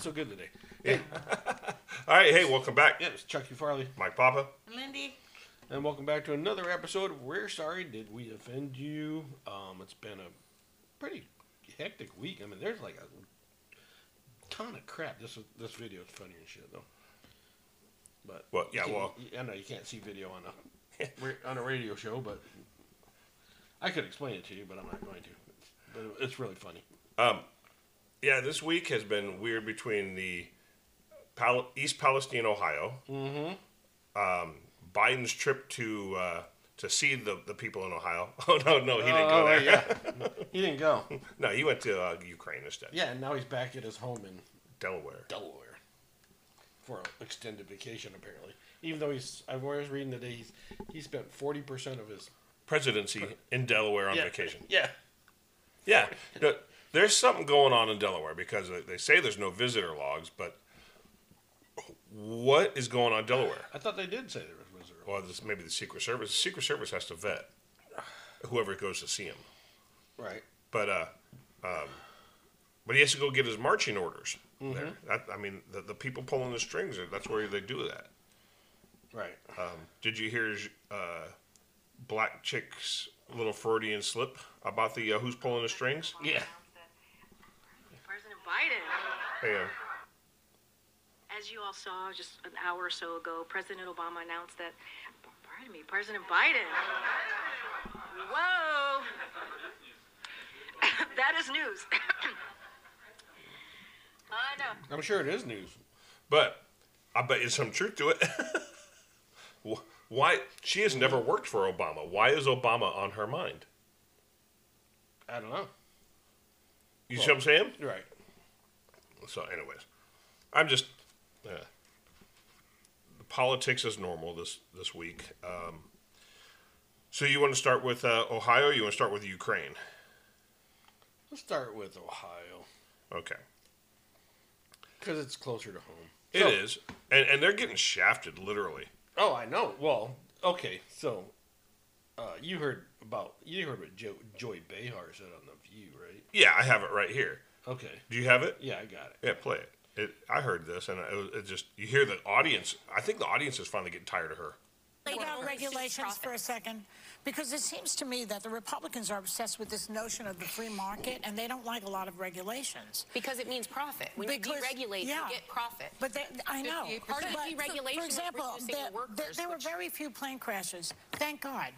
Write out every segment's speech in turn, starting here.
Not so good today. All right, hey, welcome back. Yeah, it's Chucky Farley. Mike Papa. Lindy. And welcome back to another episode of We're Sorry Did We Offend You? Um, it's been a pretty hectic week. I mean, there's like a ton of crap. This this video is funny and shit though. But Well, yeah, well- I know you can't see video on a on a radio show, but I could explain it to you, but I'm not going to. But it's really funny. Um, yeah, this week has been weird between the Pal- East Palestine, Ohio, Mm-hmm. um, Biden's trip to uh, to see the, the people in Ohio. Oh no, no, he didn't go Oh, there. yeah. he didn't go. no, he went to uh, Ukraine instead. Yeah, and now he's back at his home in Delaware. Delaware for an extended vacation, apparently. Even though he's, I was reading today, he's he spent forty percent of his Presidency in Delaware on yeah, vacation. Yeah, Yeah, no, there's something going on in Delaware because they- say there's no visitor logs, but what is going on in Delaware? I thought they did say there was visitor. Well, this maybe the Secret Service. The Secret Service has to vet whoever goes to see him. Right. But uh, um, but he has to go get his marching orders. There, that, I mean, the, the people pulling the strings. That's where they do that. Right. Um, did you hear uh, Black Chick's little Freudian slip about the uh, who's pulling the strings? Yeah. President Biden. Hey, uh, As you all saw just an hour or so ago, President Obama announced that, pardon me, President Biden. Whoa. that is news. I know. I'm sure it is news. but I bet you some truth to it. Why she has never worked for Obama? Why is Obama on her mind? I don't know. You see what I'm saying? Right. So, anyways, I'm just uh, politics is normal this this week. Um, so you want to start with uh, Ohio? Or you want to start with Ukraine? Let's start with Ohio Okay, because it's closer to home. it So- is, and and they're getting shafted literally. Oh, I know. Well, okay. So, uh, you heard about you heard what jo- Joy Behar said on the View, right? Yeah, I have it right here. Okay. Do you have it? Yeah, I got it. Yeah, play it. It. I heard this, and it, was, it just you hear the audience. I think the audience is finally getting tired of her. lay down regulations for a second? Because it seems to me that the Republicans are obsessed with this notion of the free market, and they don't like a lot of regulations. Because it means profit. When Because- you deregulate, yeah. you get profit. But they, I know. Part of But deregulation For example, reducing there, the workers, there, there were very few plane crashes. Thank God.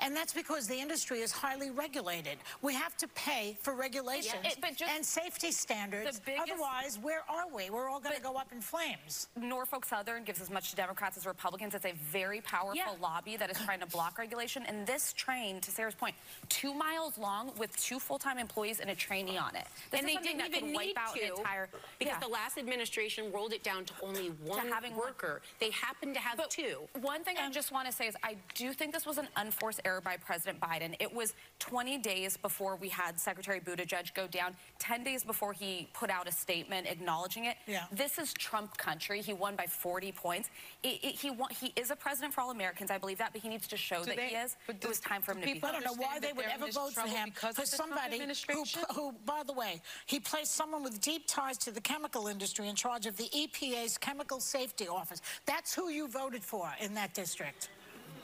And that's because the industry is highly regulated. We have to pay for regulations it- but just- and safety standards. Biggest- Otherwise, where are we? We're all going to go up in flames. Norfolk Southern gives as much to Democrats as Republicans. It's a very powerful Yeah. lobby that is trying to block regulation. And this train, to Sarah's point, two miles long with two full-time employees and a trainee on it. This and they didn't even need wipe out to an entire because Yeah. the last administration rolled it down to only one having one. worker. They happen to have But two. One thing I just want to say is I do think this was an unforced error by President Biden. It was 20 days before we had Secretary Buttigieg go down, 10 days before he put out a statement acknowledging it. Yeah. This is Trump country. He won by 40 points. It, it, he, won, he is a president for all Americans. I believe that, but he needs to show that he is. but It was time for him to be. people I don't know why they would ever vote for him because for of the Trump somebody who, who, by the way, he placed someone with deep ties to the chemical industry in charge of the EPA's Chemical Safety Office. That's who you voted for in that district.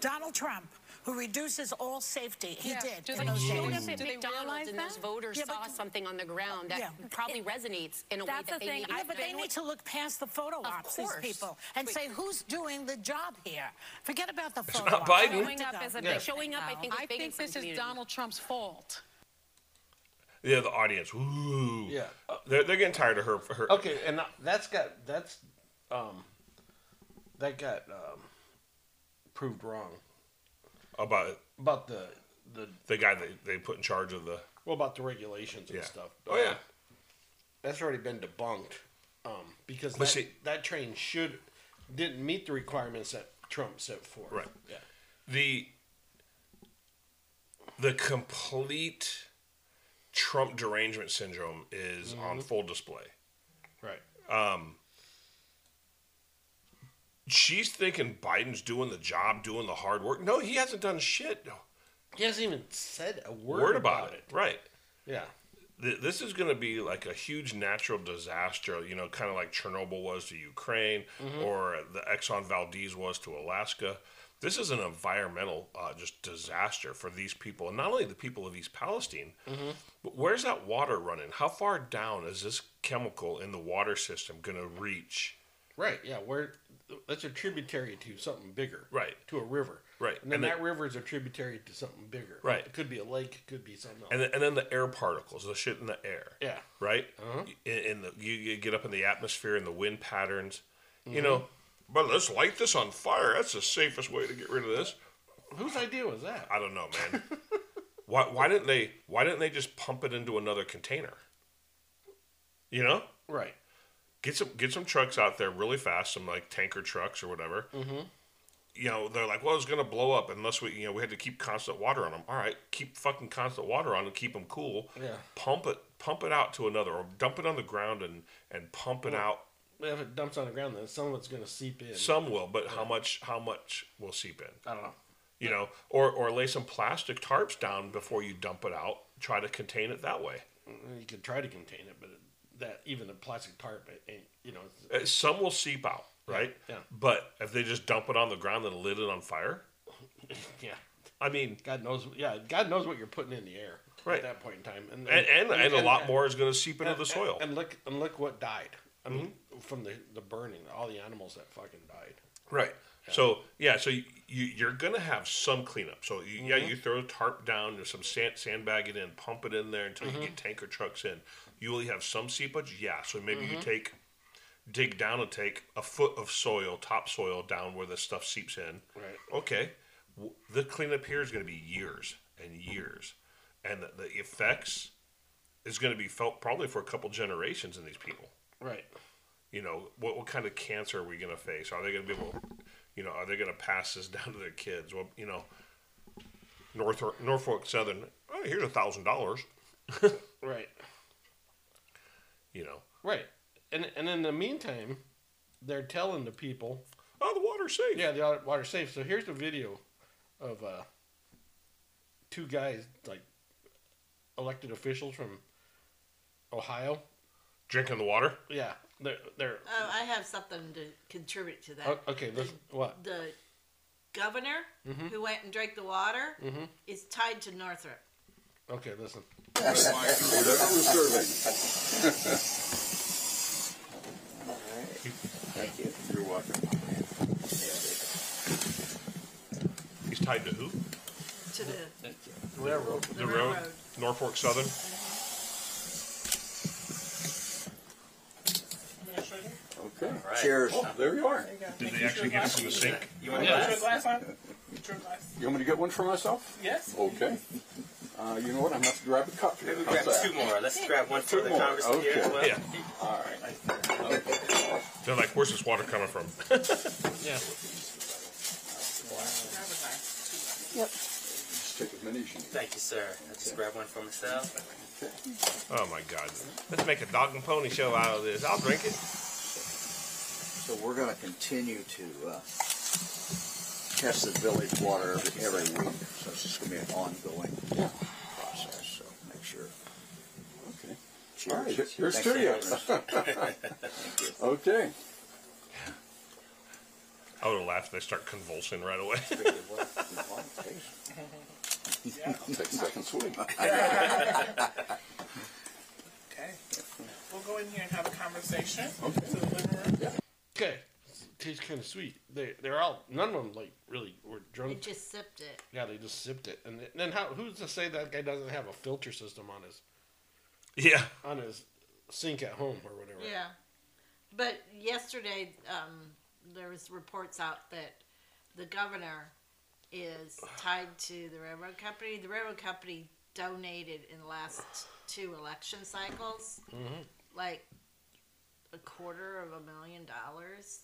Donald Trump, who reduces all safety. He Yeah. did Do they those show days. at McDonald's and those voters Yeah, saw something on the ground that Yeah. probably resonates in a way that the they thing. need Yeah, to but they need to look past the photo ops, these people, and say who's doing the job here. Forget about the photo not ops. Biden. They need Showing up go. is a Yeah. big Showing up, I think, is I big think some this is. Donald Trump's fault. Yeah, the audience. Woo. Yeah. They're, they're getting tired of her. her Okay, and that's got that's um that got um proved wrong about about the the the guy that they put in charge of the. well about the regulations and Yeah. stuff. Oh yeah. that's already been debunked um, because that, see- that train should didn't meet the requirements that Trump set forth. Right. Yeah. the the complete Trump derangement syndrome is on full display. Right. She's thinking Biden's doing the job, doing the hard work. No, he hasn't done shit. He hasn't even said a word, Word about, it. Right. Yeah. this is going to be like a huge natural disaster, you know, kind of like Chernobyl was to Ukraine or the Exxon Valdez was to Alaska. This is an environmental uh, just disaster for these people, and not only the people of East Palestine, but where's that water running? How far down is this chemical in the water system going to reach? Right. Yeah. Where that's a tributary to something bigger. Right. To a river. Right. And then And that it- river is a tributary to something bigger. Right. It could be a lake. It could be something else. And then, and then the air particles, the shit in the air. Yeah. Right. Uh-huh. In, in the you, you get up in the atmosphere and the wind patterns. You Mm-hmm. know, but let's light this on fire. That's the safest way to get rid of this. Whose idea was that? I don't know, man. why why didn't they why didn't they just pump it into another container? You know, Right. Get some get some trucks out there really fast, some like tanker trucks or whatever. Mm-hmm. You know, they're like, well, it's gonna blow up unless we, you know, we had to keep constant water on them. All right, keep fucking constant water on and keep them cool. Yeah. Pump it, pump it out to another, or dump it on the ground and and pump it out. But if it dumps on the ground, then some of it's going to seep in. Some will, but how much? How much will seep in? I don't know. You know, or or lay some plastic tarps down before you dump it out. Try to contain it that way. You could try to contain it, but it, that even the plastic tarp, it ain't. You know. Uh, Some will seep out, right? yeah. But if they just dump it on the ground and lit it on fire, yeah. I mean, God knows. Yeah. God knows what you're putting in the air Right. at that point in time. And and and, and, a lot more is going to seep into the soil. And, look and look what died. I mean, Mm-hmm. from the the burning, all the animals that fucking died. Right. So yeah, so you, you you're gonna have some cleanup. So you, yeah, you throw a tarp down, there's some sand sandbag it in, pump it in there until you get tanker trucks in. You will have some seepage, yeah. So maybe you mm-hmm. take dig down and take a foot of soil, topsoil down where the stuff seeps in. Right. Okay. The cleanup here is going to be years and years, and the, the effects is going to be felt probably for a couple generations in these people Right. you know, what, what kind of cancer are we going to face? Are they going to be able, you know, are they going to pass this down to their kids? Well, you know, North Norfolk Southern, oh, here's a thousand dollars. Right. You know, Right. And and in the meantime, they're telling the people, oh, the water's safe. yeah, the water's safe. So here's the video of uh, two guys, like elected officials from Ohio. Drinking the water. Yeah, they're they're Oh, I have something to contribute to that. o- okay. Listen, what? The governor who went and drank the water is tied to Northrop. Okay, listen. Thank you. You're welcome. He's tied to who? To the, Railroad. the, The road. railroad. Norfolk Southern. Okay. Cheers. Oh, there you are. Did they actually get it from the sink? You want to Yeah. put a glass on? Put glass. You want me to get one for myself? Yes. Okay. Uh, you know what? I'm gonna grab a cup here. Maybe How's grab two more. Let's grab one for Two the more, conversation here as okay. well. Yeah. All right. They're like, where's this water coming from? Yeah. Just take as many as you need. Thank you, sir. I just grab one for myself. Oh my God! Let's make a dog and pony show out of this. I'll drink it. So we're going to continue to uh, test the village water every, every week. So it's just going to be an ongoing process. So make sure. Okay. Cheers. All right. Here's Thanks to for you. having us. Okay. I would have laughed if they start convulsing right away. Take a second swig. Okay. We'll go in here and have a conversation. Okay. To the living room. Okay. Tastes kind of sweet. They they're all none of them like really were drunk. They just sipped it. Yeah, they just sipped it. And then how? Who's to say that guy doesn't have a filter system on his yeah. on his sink at home or whatever? Yeah. But yesterday, um, there was reports out that the governor is tied to the railroad company. The railroad company donated in the last two election cycles, like a quarter of a million dollars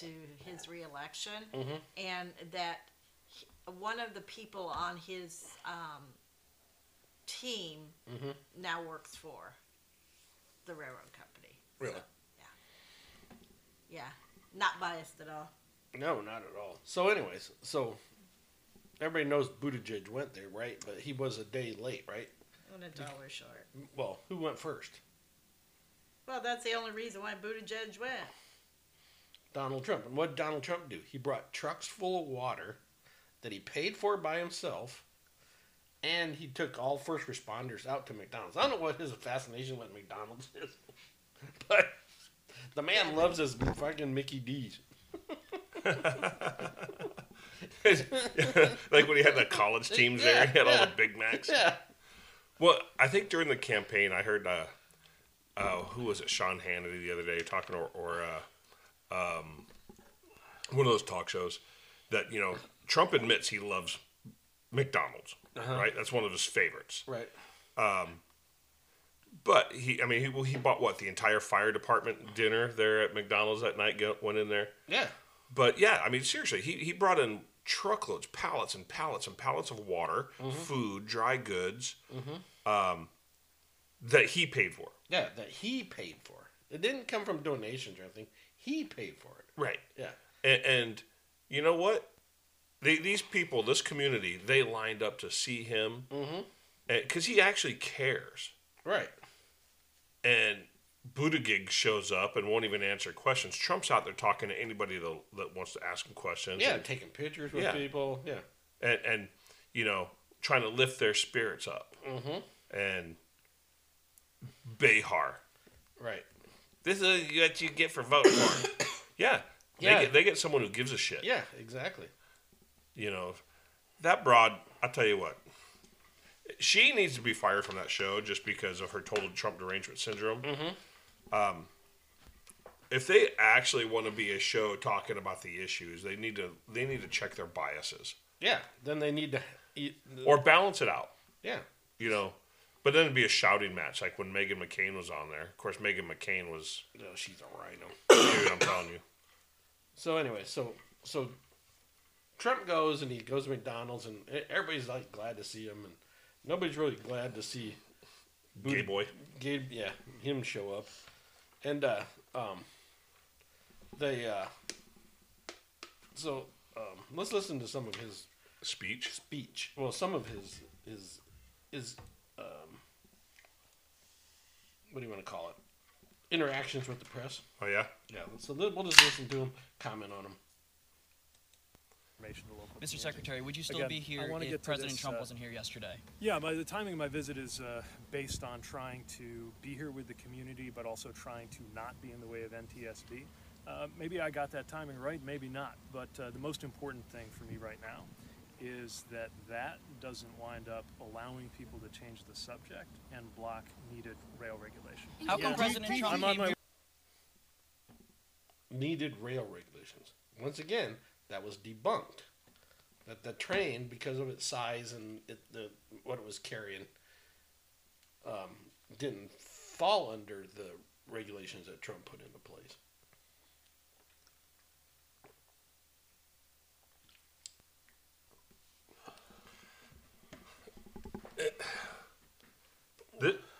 to his reelection, and that he- one of the people on his um, team now works for the railroad company. Really? Yeah, Yeah. not biased at all. No, not at all. So, anyways, so everybody knows Buttigieg went there, right? But he was a day late, right? And a dollar short. Well, who went first? Well, that's the only reason why Buttigieg went. Donald Trump. And what did Donald Trump do? He brought trucks full of water that he paid for by himself, and he took all first responders out to McDonald's. I don't know what his fascination with McDonald's is, but the man loves his fucking Mickey D's. like when he had the college teams there, he had all the Big Macs. Yeah. Well, I think during the campaign, I heard uh, uh, who was it, Sean Hannity, the other day talking, or, or uh, um, one of those talk shows that you know Trump admits he loves McDonald's, right? That's one of his favorites. Right. Um, But he, I mean, he well, he bought what the entire fire department dinner there at McDonald's that night. Go, went in there. Yeah. But yeah, I mean, seriously, he, he brought in truckloads, pallets and pallets and pallets of water, food, dry goods, um, that he paid for. Yeah, that he paid for. It didn't come from donations or anything. He paid for it. Right. Yeah. And, and you know what? They, these people, this community, they lined up to see him because he actually cares. Right. And Buttigieg shows up and won't even answer questions. Trump's out there talking to anybody that, that wants to ask him questions. Yeah, and, taking pictures with Yeah. people. Yeah. and, and you know, trying to lift their spirits up. Mm-hmm. And Behar, Right. This is what you get for voting for him. yeah, Yeah. They get they get someone who gives a shit. Yeah, exactly. You know, that broad. I tell you what, she needs to be fired from that show just because of her total Trump derangement syndrome. Mm-hmm. Um, if they actually want to be a show talking about the issues, they need to they need to check their biases Yeah. Then they need to eat. or balance it out. yeah. You know, but then it'd be a shouting match like when Meghan McCain was on there. Of course, Meghan McCain was. No, she's a RINO. Dude, I'm telling you. So anyway, so so Trump goes and he goes to McDonald's and everybody's like glad to see him and nobody's really glad to see Gay boy. Gay, yeah, him show up. And uh um they uh so um let's listen to some of his Speech. speech. Well, some of his his his um what do you want to call it? Interactions with the press. Oh yeah. Yeah, so we'll we'll just listen to him, comment on him. information to local Mr. Secretary, would you still Again, be here if get President this, Trump uh, wasn't here yesterday? Yeah, my, the timing of my visit is uh, based on trying to be here with the community, but also trying to not be in the way of NTSB. Uh, maybe I got that timing right, maybe not. But uh, the most important thing for me right now is that that doesn't wind up allowing people to change the subject and block needed rail regulation. How come President Trump I'm on my needed rail regulations. Once again, that was debunked. That the train, because of its size and it, the what it was carrying, um, didn't fall under the regulations that Trump put into place.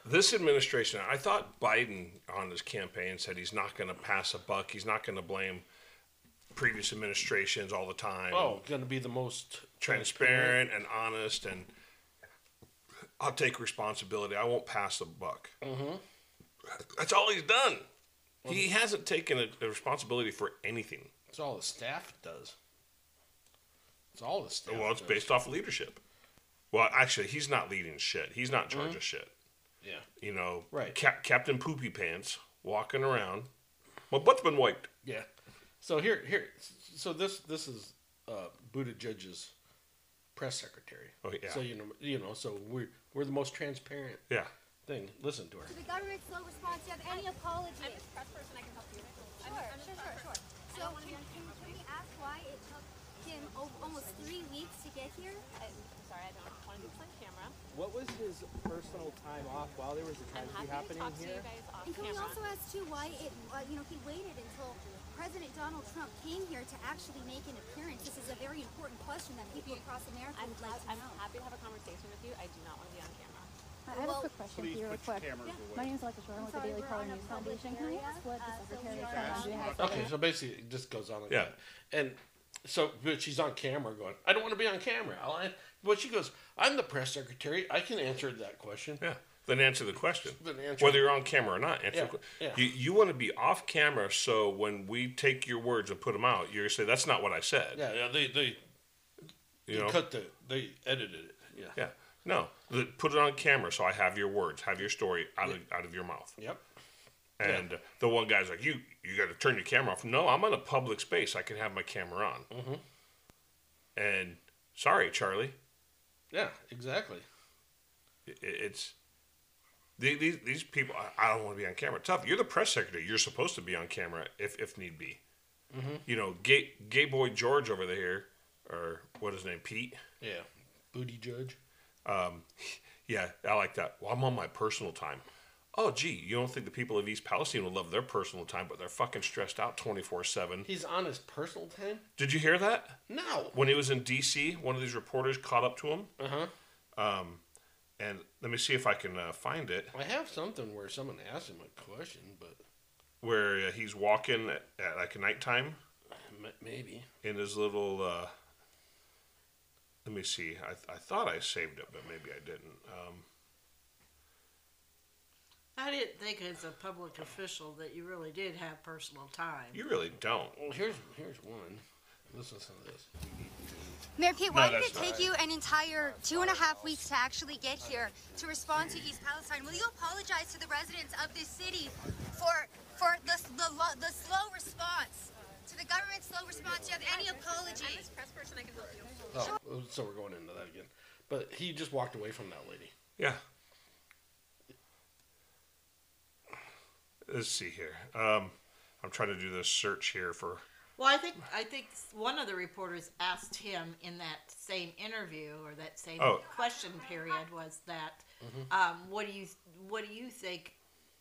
This, administration, I thought Biden on his campaign said he's not going to pass a buck. He's not going to blame previous administrations all the time. Oh, going to be the most transparent and honest, and I'll take responsibility. I won't pass the buck. Mm-hmm. That's all he's done. he hasn't taken a, a responsibility for anything. It's all the staff does. It's all the staff. Well, it's does. based off leadership. Well, actually, he's not leading shit. He's not in charge of shit. Yeah. You know, Right. Cap- Captain Poopy Pants walking around. My butt's been wiped. Yeah. So here, here, so this this is uh, Buttigieg's press secretary. Oh, yeah. So you know, you know, so we're we're the most transparent Yeah. thing. Listen to her. The government's slow response. Do you have any apologies? I'm a press person. I can help you. Sure, sure, sure, sure. So can, can, can we ask why it took him almost three weeks to get here? I'm sorry, I What was his personal time off while there was a I'm tragedy happening to here? you And can we also ask too why it, uh, you know, he waited until President Donald Trump came here to actually make an appearance? This is a very important question that people across America I'm, would like to I'm know. happy to have a conversation with you. I do not want to be on camera. I have Well, a quick question please for you, real put your quick. cameras away. My name is Alexa Jordan with the Daily Caller News Foundation. Can I ask what uh, the Secretary of are Treasury on has Okay, so basically it just goes on like Yeah. that. And So, but she's on camera going, I don't want to be on camera. But she goes, I'm the press secretary. I can answer that question. Yeah. Then answer the question. Then answer- Whether you're on camera or not, answer Yeah, yeah. You, you want to be off camera so when we take your words and put them out, you're going to say, that's not what I said. Yeah, yeah. They they, You they know? cut the they edited it. Yeah. Yeah. No. Put it on camera so I have your words, have your story out of out of your mouth. Yep. And uh, the one guy's like, "You you got to turn your camera off." No, I'm in a public space. I can have my camera on. Mhm. And sorry, Charlie. Yeah. Exactly. It, it's these these people. I, don't want to be on camera. Tough. You're the press secretary. You're supposed to be on camera if if need be. Mhm. You know, gay gay boy George over there, or what is his name, Pete. Yeah. Booty judge. Um, yeah, I like that. Well, I'm on my personal time. Oh, gee, you don't think the people of East Palestine would love their personal time, but they're fucking stressed out 24 7. He's on his personal time. Did you hear that? No. When he was in D.C., one of these reporters caught up to him. Uh huh. Um, and let me see if I can uh, find it, I have something where someone asked him a question, but where uh, he's walking at, at like nighttime m- maybe. in his little. Uh, let me see. I, I thought I saved it, but maybe I didn't. Um, I didn't think as a public official that you really did have personal time. you really don't. Well, here's here's one. Listen to this. Mayor Pete, No, why did it take right. you an entire two and a half weeks to actually get here to respond to East Palestine? Will you apologize to the residents of this city for for the the, the slow response, to the government's slow response? Do you have any apology? press person, I can help you. Oh, so we're going into that again. But he just walked away from that lady. Yeah. Let's see here. Um, I'm trying to do this search here for. Well, I think I think one of the reporters asked him in that same interview or that same Oh. question period was that, Mm-hmm. um, what do you what do you think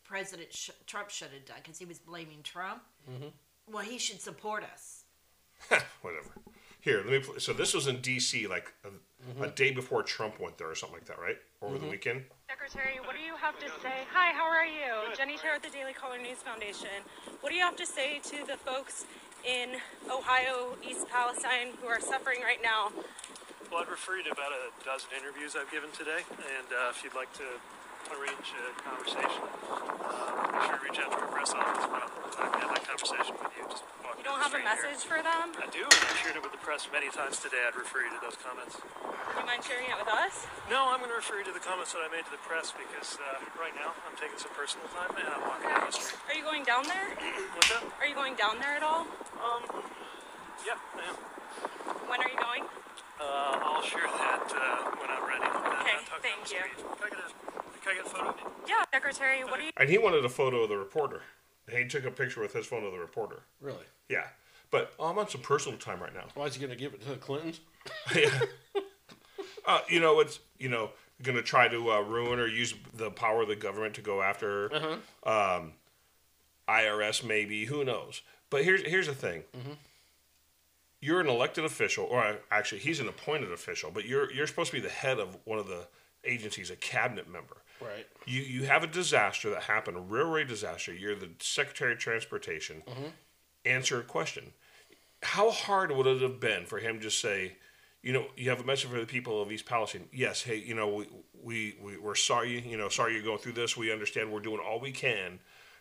President Sh- Trump should have done? Because he was blaming Trump. Mm-hmm. Well, he should support us. Whatever. Here, let me. Pl- so this was in D.C. like a, a day before Trump went there, or something like that, right? Over the weekend. Secretary, what do you have to say? Hi, how are you? Jennie Taer with the Daily Caller News Foundation. What do you have to say to the folks in Ohio, East Palestine, who are suffering right now? Well, I'd refer you to about a dozen interviews I've given today, and uh, if you'd like to arrange a conversation, uh, be sure to reach out to our press office. But I have that conversation with you. Just walk You don't have a street here. message for them? I do, I've shared it with the press many times today. I'd refer you to those comments. Do you mind sharing it with us? No, I'm going to refer you to the comments that I made to the press because uh, right now I'm taking some personal time and I'm walking down the street. Are you going down there? What's that? Are you going down there at all? Um, yeah, I am. When are you going? Uh, I'll share that uh, when I'm ready. Uh, Okay, thank you. Street. Can I get a, can I get a photo of you? Yeah, Secretary, what do you And he wanted a photo of the reporter. He took a picture with his phone of the reporter. Really? Yeah. But oh, I'm on some personal time right now. Why is he going to give it to the Clintons? yeah. Uh, you know, it's you know going to try to uh, ruin or use the power of the government to go after Uh-huh. um, IRS, maybe who knows. But here's here's the thing: Mm-hmm. you're an elected official, or actually, he's an appointed official, but you're you're supposed to be the head of one of the agencies, a cabinet member. Right. You you have a disaster that happened, a railway disaster. You're the Secretary of Transportation. Mm-hmm. Answer a question. How hard would it have been for him to say, you know, you have a message for the people of East Palestine. Yes, hey, you know, we we, we we're sorry, you know, sorry you're going through this. We understand we're doing all we can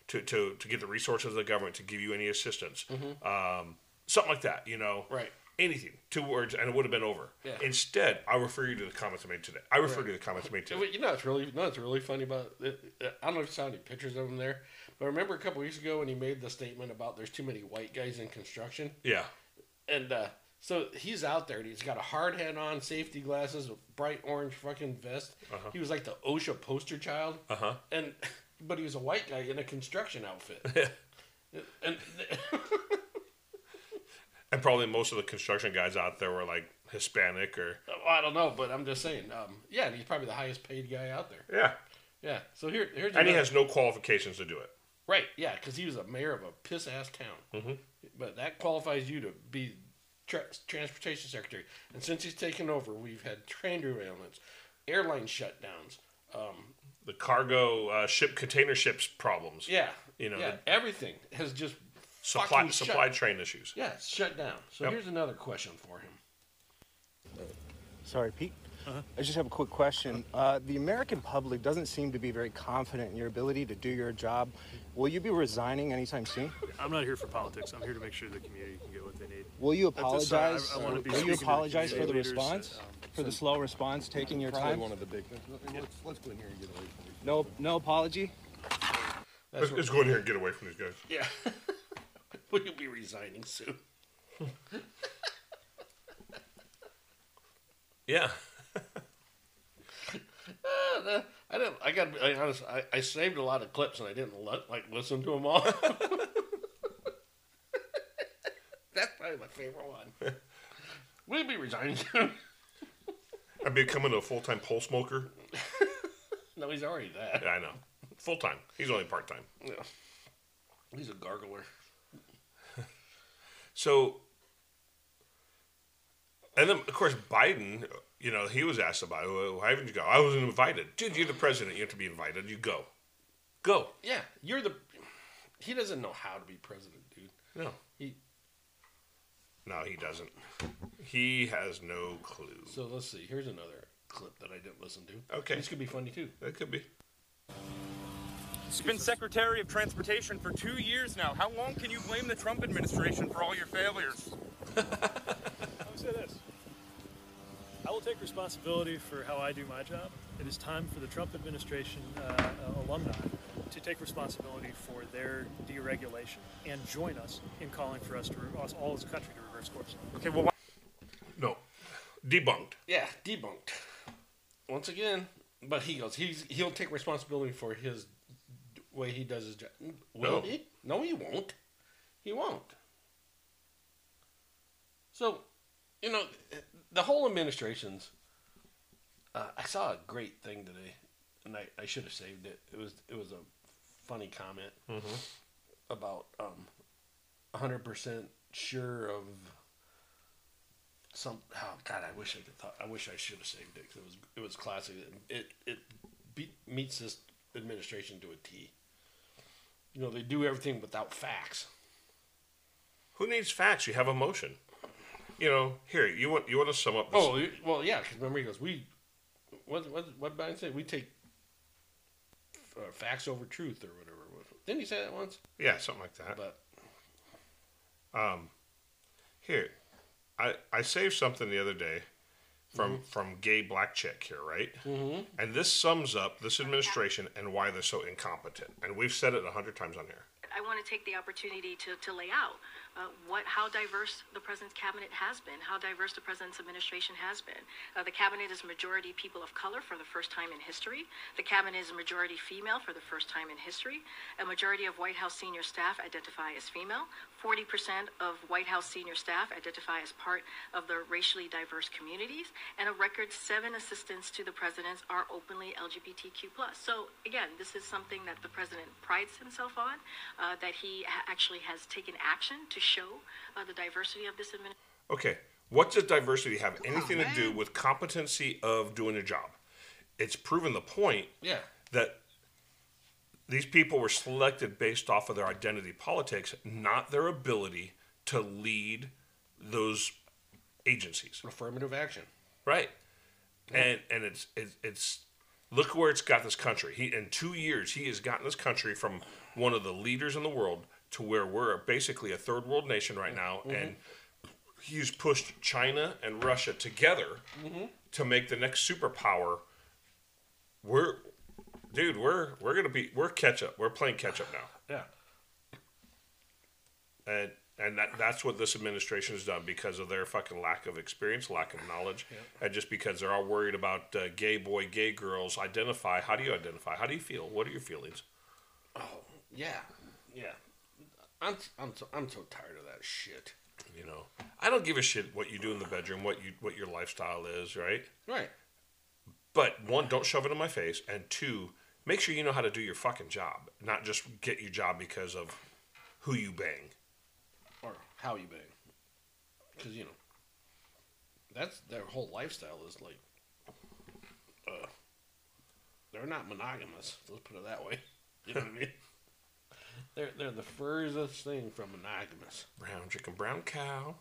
to to, to get the resources of the government to give you any assistance. Um, something like that, you know. Right. Anything, two words, and it would have been over. Yeah. Instead, I refer you to the comments I made today. I refer Right. to the comments I made today. You know, it's really, know, it's really funny about. It, I don't know if you saw any pictures of him there, but I remember a couple weeks ago when he made the statement about there's too many white guys in construction, Yeah. and uh, so he's out there and he's got a hard hat on, safety glasses, a bright orange fucking vest. Uh-huh. He was like the OSHA poster child, Uh huh. and but he was a white guy in a construction outfit. and And probably most of the construction guys out there were like Hispanic or well, I don't know, but I'm just saying. Um, yeah, and he's probably the highest paid guy out there. yeah, Yeah. So here, here's and he has no qualifications to do it. Right, yeah, because he was a mayor of a piss ass town. Mm-hmm. But that qualifies you to be tra- transportation secretary. And since he's taken over, we've had train derailments, airline shutdowns. Um, The cargo uh, ship container ships problems. yeah, You know, yeah, the- everything has just Supply supply shut. train issues. Yeah, it's shut down. So Yep. here's another question for him. Sorry, Pete. I just have a quick question. Uh, the American public doesn't seem to be very confident in your ability to do your job. Will you be resigning anytime soon? I'm not here for politics. I'm here to make sure the community can get what they need. Will you At this time, I- apologize? I wanna be Will you speaking to the apologize for the community leaders, response? um, for the slow response, taking your time? one of the big things. Let's, let's go in here and get away from these. No, no apology. Let's, let's go in here and get away from these guys. Yeah. Will you be resigning soon? Yeah. Uh, I didn't. I got. be honest. I, I saved a lot of clips and I didn't let, like listen to them all. That's probably my favorite one. Will you be resigning soon? I'm becoming a full time pole smoker. no, he's already that. Yeah, I know. Full time. He's only part time. Yeah. He's a gargler. So, and then of course Biden, you know, he was asked about, well, why haven't you go? I wasn't invited. Dude, you're the president. You have to be invited. You go. Go. Yeah, you're the. He doesn't know how to be president, dude. No. He. No, he doesn't. He has no clue. So let's see. Here's another clip that I didn't listen to. Okay. This could be funny too. That could be. He's been Secretary of Transportation for two years now. How long can you blame the Trump administration for all your failures? I would say this. I will take responsibility for how I do my job. It is time for the Trump administration uh, uh, alumni to take responsibility for their deregulation and join us in calling for us to re- us all as a country to reverse course. Okay, well, why- no, debunked. Yeah, debunked. Once again, but he goes. He's he'll take responsibility for his d- way he does his job. Will No. he? No, he won't. He won't. So, you know, the whole administration's. Uh, I saw a great thing today, and I, I should have saved it. It was it was a funny comment Mhm. about um, hundred percent sure of some. Oh God, I wish I could. Thought, I wish I should have saved it because it was it was classic. It it beat, meets this administration to a T. You know, they do everything without facts. Who needs facts? You have emotion. You know, here you want you want to sum up. This. Oh well, yeah. Because remember, he goes, "We what what what Biden say? We take uh, facts over truth or whatever." Didn't he say that once? Yeah, something like that. But Um, here, I I saved something the other day from from gay black chick here, right? Mm-hmm. And this sums up this administration and why they're so incompetent. And we've said it a hundred times on here. I want to take the opportunity to, to lay out uh, what how diverse the president's cabinet has been, how diverse the president's administration has been. Uh, the cabinet is majority people of color for the first time in history. The cabinet is majority female for the first time in history. A majority of White House senior staff identify as female. 40% of White House senior staff identify as part of the racially diverse communities, and a record seven assistants to the president are openly LGBTQ+. So again, this is something that the president prides himself on, uh, that he actually has taken action to show uh, the diversity of this administration. Okay, what does diversity have anything to do with competency of doing a job? It's proven the point Yeah. that these people were selected based off of their identity politics, not their ability to lead those agencies. Affirmative action. Right. And and it's it's, it's look where it's got this country. He in 2 years he has gotten this country from one of the leaders in the world to where we're basically a third world nation right now Mhm. and he's pushed China and Russia together Mhm. to make the next superpower. We're dude, we're we're to be we're catch up. We're playing catch up now. Yeah. And and that, that's what this administration has done because of their fucking lack of experience, lack of knowledge, and just because they're all worried about uh, gay boy, gay girls. Identify. How do you identify? How do you feel? What are your feelings? Oh yeah, yeah. I'm I'm so, I'm so tired of that shit. You know, I don't give a shit what you do in the bedroom, what you what your lifestyle is, right? Right. But one, don't shove it in my face, and two, make sure you know how to do your fucking job, not just get your job because of who you bang. or how you bang. Because you know, that's their whole lifestyle is like, uh, they're not monogamous. Let's put it that way. You know what I mean? They're they're the furthest thing from monogamous. Brown chicken, brown cow.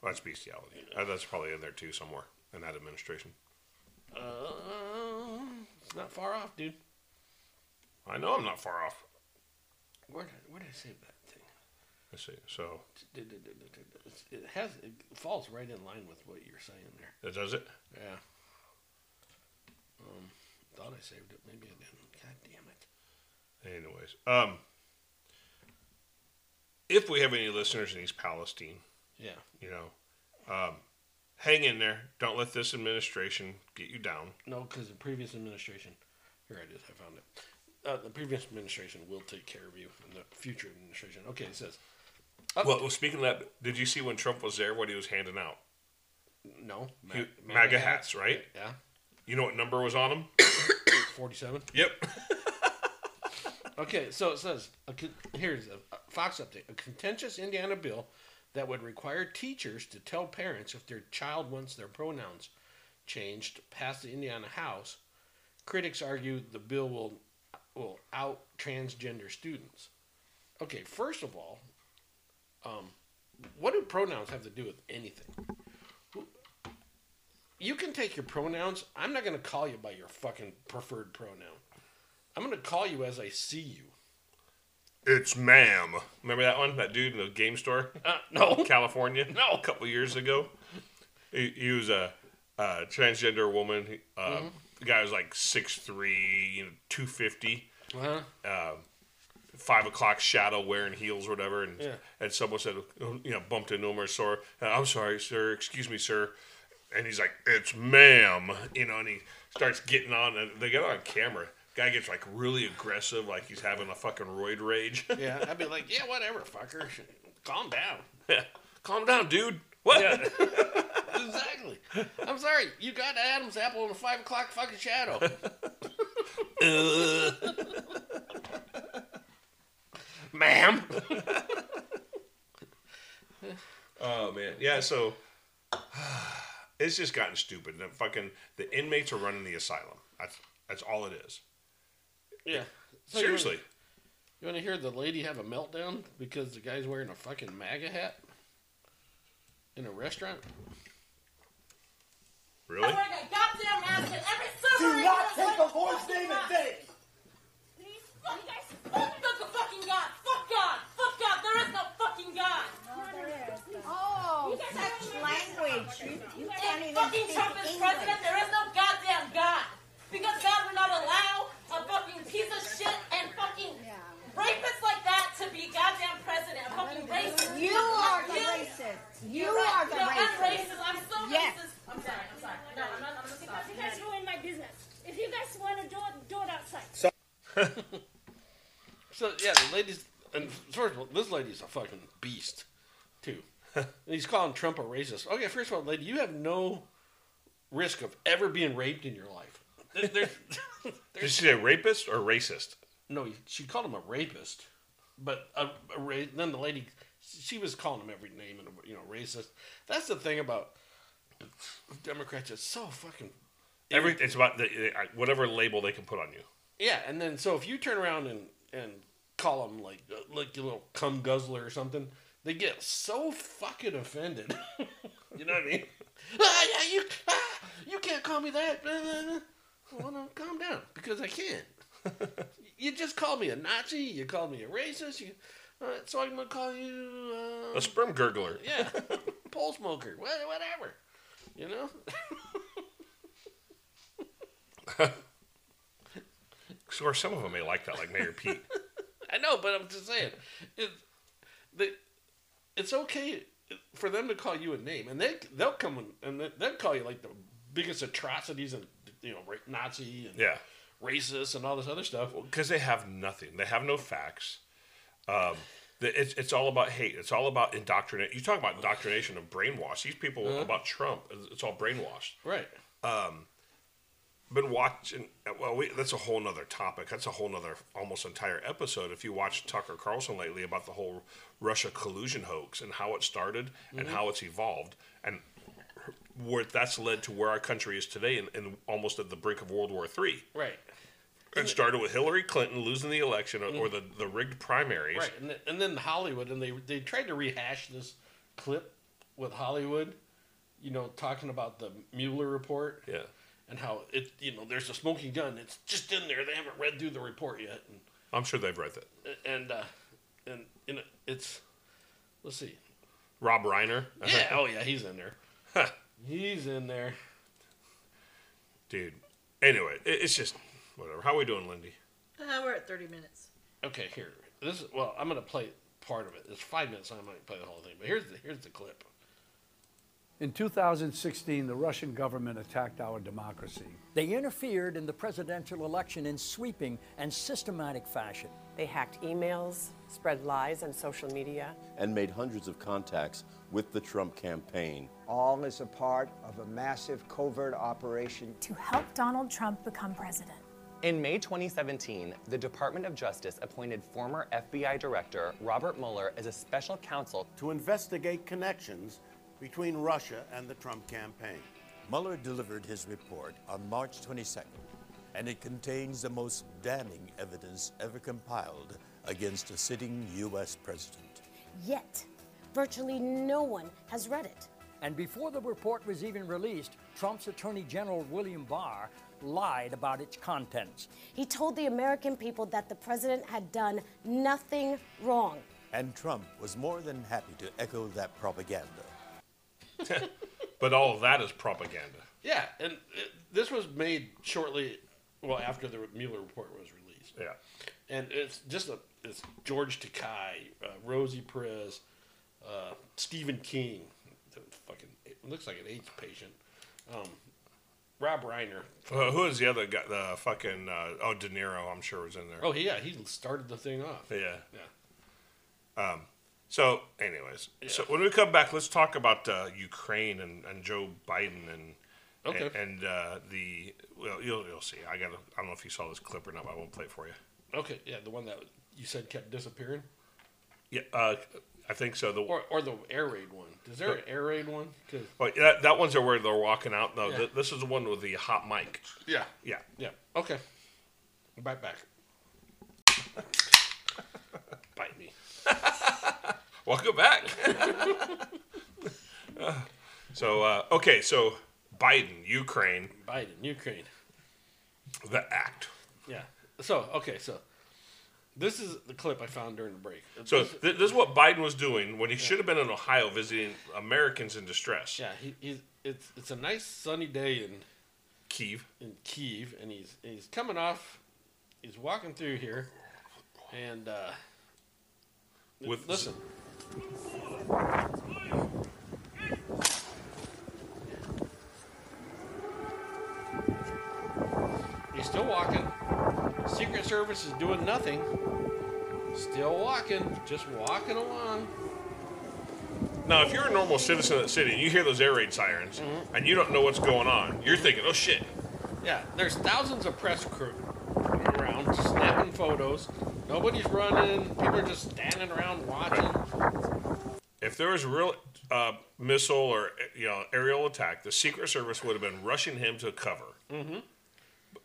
Well, that's bestiality. Uh, that's probably in there too somewhere in that administration. Uh, it's not far off, dude. I know I'm not far off. Where did, where did I save that thing? Let's see. So It has it falls right in line with what you're saying there. that does it. Yeah. Um, thought I saved it. Maybe I didn't. God damn it. Anyways, um, if we have any listeners in East Palestine, Yeah. you know, um, hang in there. Don't let this administration get you down. No, because the previous administration. Here it is. I found it. Uh, the previous administration will take care of you in the future administration. Okay, it says. Well, well, speaking of that, did you see when Trump was there what he was handing out? No. He- Ma- MAGA hats, right? Yeah. You know what number was on them? 47. Yep. Okay, so it says here's a Fox update: a contentious Indiana bill that would require teachers to tell parents if their child wants their pronouns changed passed the Indiana House. Critics argue the bill will will out transgender students. Okay, first of all, um, what do pronouns have to do with anything? You can take your pronouns. I'm not going to call you by your fucking preferred pronoun. I'm going to call you as I see you. It's ma'am. Remember that one? That dude in the game store? Uh, no. California? No. A couple years ago. He, he was a, a transgender woman. He- Uh, Mhm. The guy was like 6'3", you know, 250. Uh-huh. Um, five o'clock shadow wearing heels or whatever. And, Yeah. and someone said, you know, bumped into him or saw, uh, I'm sorry, sir. Excuse me, sir. And he's like, it's ma'am. You know, and he starts getting on, and they get on camera. Guy gets like really aggressive, like he's having a fucking roid rage. Yeah, I'd be like, yeah, whatever, fucker. Calm down. Yeah. Calm down, dude. What? Yeah. exactly. I'm sorry. You got Adam's apple in a five o'clock fucking shadow. Uh. Ma'am. oh man, yeah. So it's just gotten stupid. The fucking the inmates are running the asylum. That's that's all it is. Yeah. Seriously. You want to hear the lady have a meltdown because the guy's wearing a fucking MAGA hat in a restaurant? Really? I wear a goddamn mask in every Do server. not take a boy's name in vain. Please, fuck you guys. Fuck the fucking God. Fuck God. Fuck God. There is no fucking God. Oh, You guys such language. You, you can't even fucking speak Trump is president, there is no goddamn God. Because God will not allow a fucking piece of shit and fucking rapists like that to be goddamn president. A fucking racist. You are the You- racist. You You're right. are the No, I'm racist. racist. I'm so Yes. racist. I'm sorry. I'm sorry. No, I'm not. I'm just Because you guys sorry. ruin my business. If you guys want to do it, do it outside. So so yeah, the ladies. And first of all, this lady's a fucking beast, too. and he's calling Trump a racist. Okay, first of all, lady, you have no risk of ever being raped in your life. There- there's- Did she say rapist or racist? no, she called him a rapist, but a, a ra- then the lady, she was calling him every name and you know racist. That's the thing about Democrats. It's so fucking Every it's about the, whatever label they can put on you. Yeah, and then so if you turn around and and call them like uh, like a little cum guzzler or something, they get so fucking offended. you know what I mean? ah, yeah, you ah, you can't call me that. Well, no, calm down because I can't. you just called me a Nazi. You called me a racist. You, uh, so I'm gonna call you uh, A sperm gurgler. yeah, pole smoker. Whatever. You know. Or some of them may like that, like Mayor Pete. I know, but I'm just saying, it, the, it's okay for them to call you a name, and they they'll come and- they- they'll call you like the biggest atrocities and you know Nazi and Yeah. racist and all this other stuff. because they have nothing. They have no facts. Um, it's it's all about hate. It's all about indoctrinate. You talk about indoctrination of brainwash. These people Uh-huh. about Trump. It's all brainwashed. Right. Um, been watching. Well, we, that's a whole nother topic. That's a whole nother almost entire episode. If you watch Tucker Carlson lately about the whole Russia collusion hoax and how it started and Mhm. how it's evolved and where that's led to where our country is today and, and almost at the brink of World War III. Right. It started with Hillary Clinton losing the election or the, the rigged primaries. Right, and, and then Hollywood, and they they tried to rehash this clip with Hollywood, you know, talking about the Mueller report. Yeah. And how it, you know, there's a smoking gun. It's just in there. They haven't read through the report yet. And I'm sure they've read that. and uh, and know, it's let's see. Rob Reiner. Yeah. oh yeah, he's in there. He's in there. Dude. Anyway, it's just whatever. How we doing, Lindy? Uh, we're at 30 minutes. Okay, here. This is well. I'm gonna play part of it. It's five minutes. so I might play the whole thing. But here's the here's the clip. In 2016, the Russian government attacked our democracy. They interfered in the presidential election in sweeping and systematic fashion. They hacked emails, spread lies on social media. and made hundreds of contacts with the Trump campaign. All as a part of a massive covert operation to help Donald Trump become president. In May 2017, the Department of Justice appointed former FBI Director Robert Mueller as a special counsel to investigate connections between Russia and the Trump campaign. Mueller delivered his report on March 22nd, and it contains the most damning evidence ever compiled against a sitting U.S. president. Yet, virtually no one has read it. And before the report was even released, Trump's Attorney General William Barr lied about its contents. He told the American people that the president had done nothing wrong. And Trump was more than happy to echo that propaganda. But all of that is propaganda. Yeah, and it, this was made shortly, well, after the Mueller report was released. Yeah, and it's just a it's George Takei, uh, Rosie Perez, uh, Stephen King, the fucking it looks like an AIDS patient, um, Rob Reiner. Uh, who is the other guy? The fucking uh, oh, De Niro. I'm sure was in there. Oh yeah, he started the thing off. Yeah. Yeah. Um, so, anyways, so when we come back, let's talk about uh, Ukraine and, and Joe Biden and Okay. and, and uh, the well, you'll you'll see. I got I don't know if you saw this clip or not. But I won't play it for you. Okay, yeah, the one that you said kept disappearing, Yeah, uh, I think so. The or or the air raid one. Is there an air raid one? 'Cause- well, that that one's where they're walking out. No, Yeah. th- this is the one with the hot mic. Yeah. Yeah. Yeah. Okay. Right back. Bite me. Welcome back. Uh, so uh, okay, so Biden, Ukraine, Biden, Ukraine. the act. Yeah. So okay, so this is the clip I found during the break. So This- th- this is what Biden was doing when he should have been in Ohio visiting Americans in distress. Yeah, he, he's it's it's a nice sunny day in Kiev. In Kiev, and he's he's coming off. He's walking through here, and uh, With- listen. He's still walking. Secret Service is doing nothing. Still walking, just walking along. Now, if you're a normal citizen of the city and you hear those air raid sirens Mm-hmm. and you don't know what's going on, you're thinking, "Oh shit!" Yeah, there's thousands of press crew around snapping photos. Nobody's running. People are just standing around watching. If there was a real uh, missile or you know aerial attack, the Secret Service would have been rushing him to cover. Mm-hmm.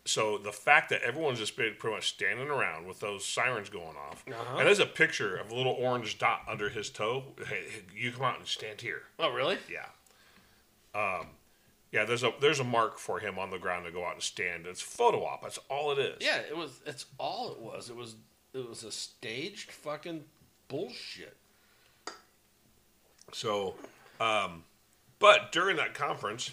So the fact that everyone's just been pretty much standing around with those sirens going off, Uh-huh. and there's a picture of a little orange dot under his toe. Hey, you come out and stand here. Oh, really? Yeah. Um, yeah. There's a there's a mark for him on the ground to go out and stand. It's photo op. That's all it is. Yeah, it was. It's all it was. It was. It was a staged fucking bullshit. So, um, but during that conference,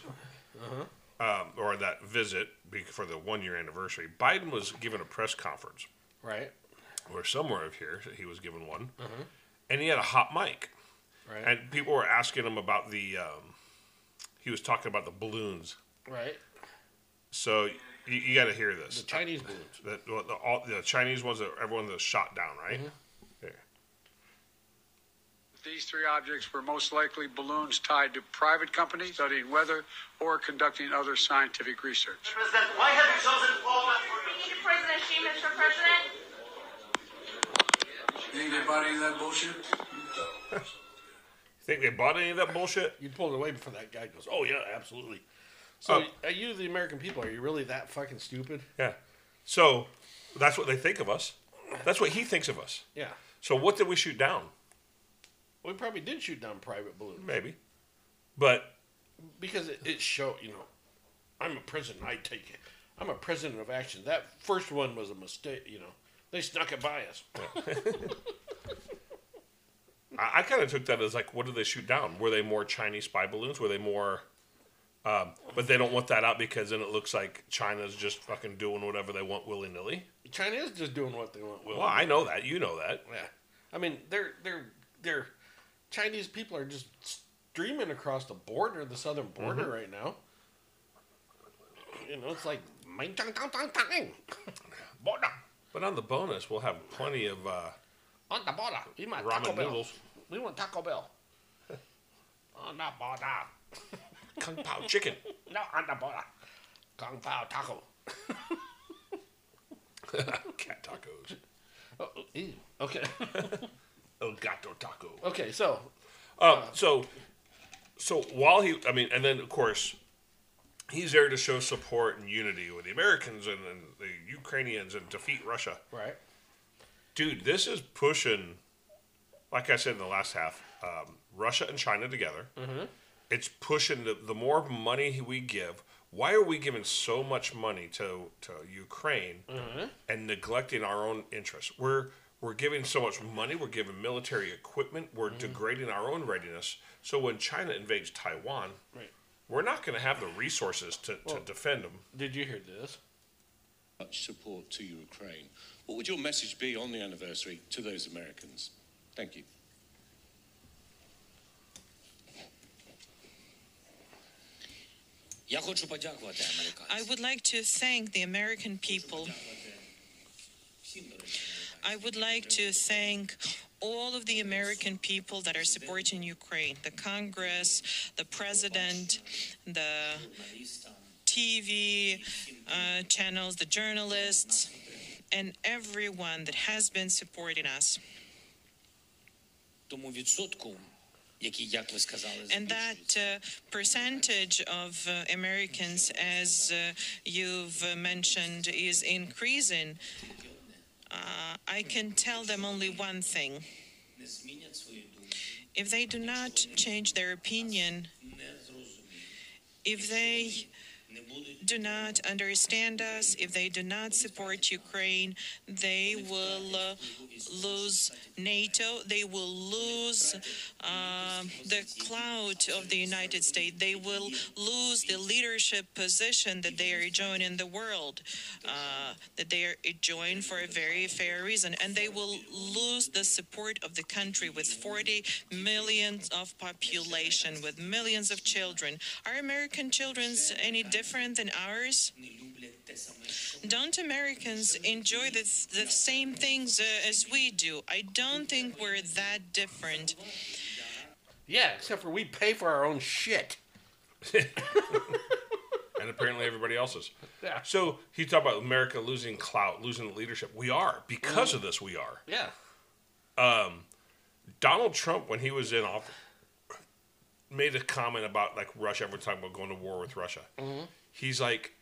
Uh-huh. um, or that visit be- for the one year anniversary, Biden was given a press conference. Right. Or somewhere of here, he was given one. Uh-huh. And he had a hot mic. Right. And people were asking him about the, um, he was talking about the balloons. Right. So you, you got to hear this. The Chinese balloons. The, the, the, all, the Chinese ones that everyone that shot down, right? Here. These three objects were most likely balloons tied to private companies studying weather or conducting other scientific research. President, why have you chosen Poland We need President Xi, Mr. President. Think they bought any of that bullshit? Think they bought any of that bullshit? You pulled it away before that guy goes, "Oh yeah, absolutely." So, Oh. are you the American people? Are you really that fucking stupid? Yeah. So That's what they think of us. That's what he thinks of us. Yeah. So what did we shoot down? We probably did shoot down private balloons. Maybe, but because it, it showed, you know, I'm a president. I take it. I'm a president of action. That first one was a mistake. You know, they snuck it by us. I, I kind of took that as like, what did they shoot down? Were they more Chinese spy balloons? Were they more? Um, but they don't want that out because then it looks like China's just fucking doing whatever they want willy nilly. China is just doing what they want. Well, I know that. You know that. Yeah, I mean, they're they're they're Chinese people are just streaming across the border, the southern border Mhm. right now. You know, it's like border But on the bonus, we'll have plenty of uh, on the border. We want ramen Taco Bell. noodles. We want Taco Bell. on the border. Kung Pao chicken. No, on the border. Kung Pao taco. Cat tacos. Oh, ew. Okay. El gato taco. Okay, so Um, so, so while he, I mean, and then of course, he's there to show support and unity with the Americans and, and the Ukrainians and defeat Russia. Right. Dude, this is pushing, like I said in the last half, um, Russia and China together. Mhm. It's pushing the, the more money we give. Why are we giving so much money to, to Ukraine Mhm. and neglecting our own interests? We're we're giving so much money, we're giving military equipment, we're mm-hmm. degrading our own readiness. So when China invades Taiwan, right. we're not going to have the resources to, well, to defend them. Did you hear this? Much support to Ukraine. What would your message be on the anniversary to those Americans? Thank you. I would like to thank the American people I would like to thank all of the American people that are supporting Ukraine the Congress, the president, the TV uh, channels, the journalists, and everyone that has been supporting us. And that uh, percentage of uh, Americans, as uh, you've mentioned, is increasing uh, I can tell them only one thing. If they do not change their opinion, if they do not understand us, if they do not support Ukraine, they will uh, lose NATO, they will lose uh, the clout of the United States, they will lose the leadership position that they are enjoying in the world, uh, that they are enjoying for a very fair reason, and they will lose the support of the country with 40 million of population, with millions of children. Are American children any different than ours? Don't Americans enjoy the, the same things uh, as we do? I don't think we're that different. Yeah, except for we pay for our own shit. and apparently everybody else's. Yeah. So he talked about America losing clout, losing leadership. We are because mm. of this. We are. Yeah. Um, Donald Trump, when he was in office, made a comment about like Russia. Ever talking about going to war with Russia, mm-hmm. he's like,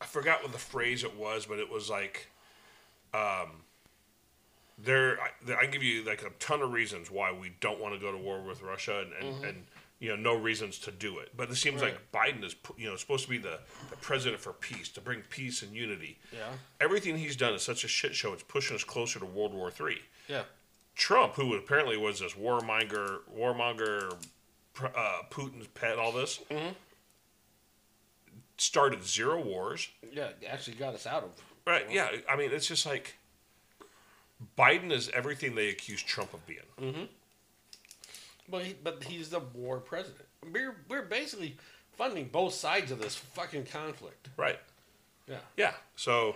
I forgot what the phrase it was, but it was like, um, there. I, I give you like a ton of reasons why we don't want to go to war with Russia, and and, Mhm. and you know no reasons to do it. But it seems like Biden is you know supposed to be the, the president for peace, to bring peace and unity. Yeah. Everything he's done is such a shit show. It's pushing us closer to World War Three. Yeah. Trump, who apparently was this warmonger, warmonger, uh, Putin's pet, all this, Mhm. Started zero wars. Yeah, actually got us out of. Right? Yeah. I mean, it's just like Biden is everything they accuse Trump of being. Mm-hmm. But he, but he's the war president. We're we're basically funding both sides of this fucking conflict. Right. Yeah. Yeah. So,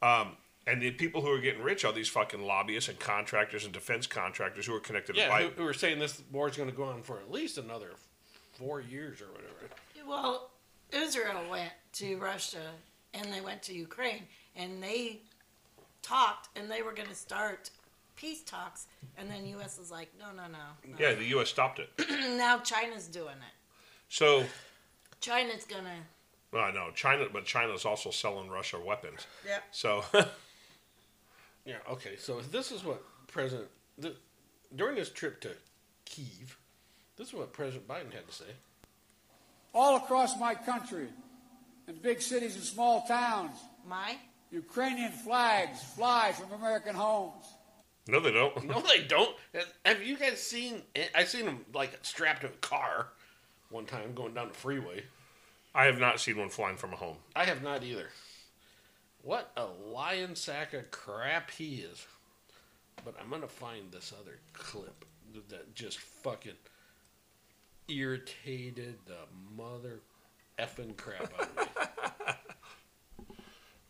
um, and the people who are getting rich are these fucking lobbyists and contractors and defense contractors who are connected Yeah, to who, Biden. who are saying this war is going to go on for at least another four years or whatever. Well, Israel went to Russia and they went to Ukraine and they talked and they were going to start peace talks and then U.S. was like, no, no, no. no. Yeah, the U.S. stopped it. now China's doing it. So, China's gonna Well, no, China, but China's also selling Russia weapons. Yeah. So, Yeah. Okay. So this is what President th- during this trip to Kiev. This is what President Biden had to say. All across my country, in big cities and small towns, My? Ukrainian flags fly from American homes. no, they don't. No, they don't. Have you guys seen? I seen them like strapped to a car one time going down the freeway. I have not seen one flying from a home. I have not either. What a lion sack of crap he is. But I'm gonna find this other clip that just fucking irritated the mother effing crap out of me.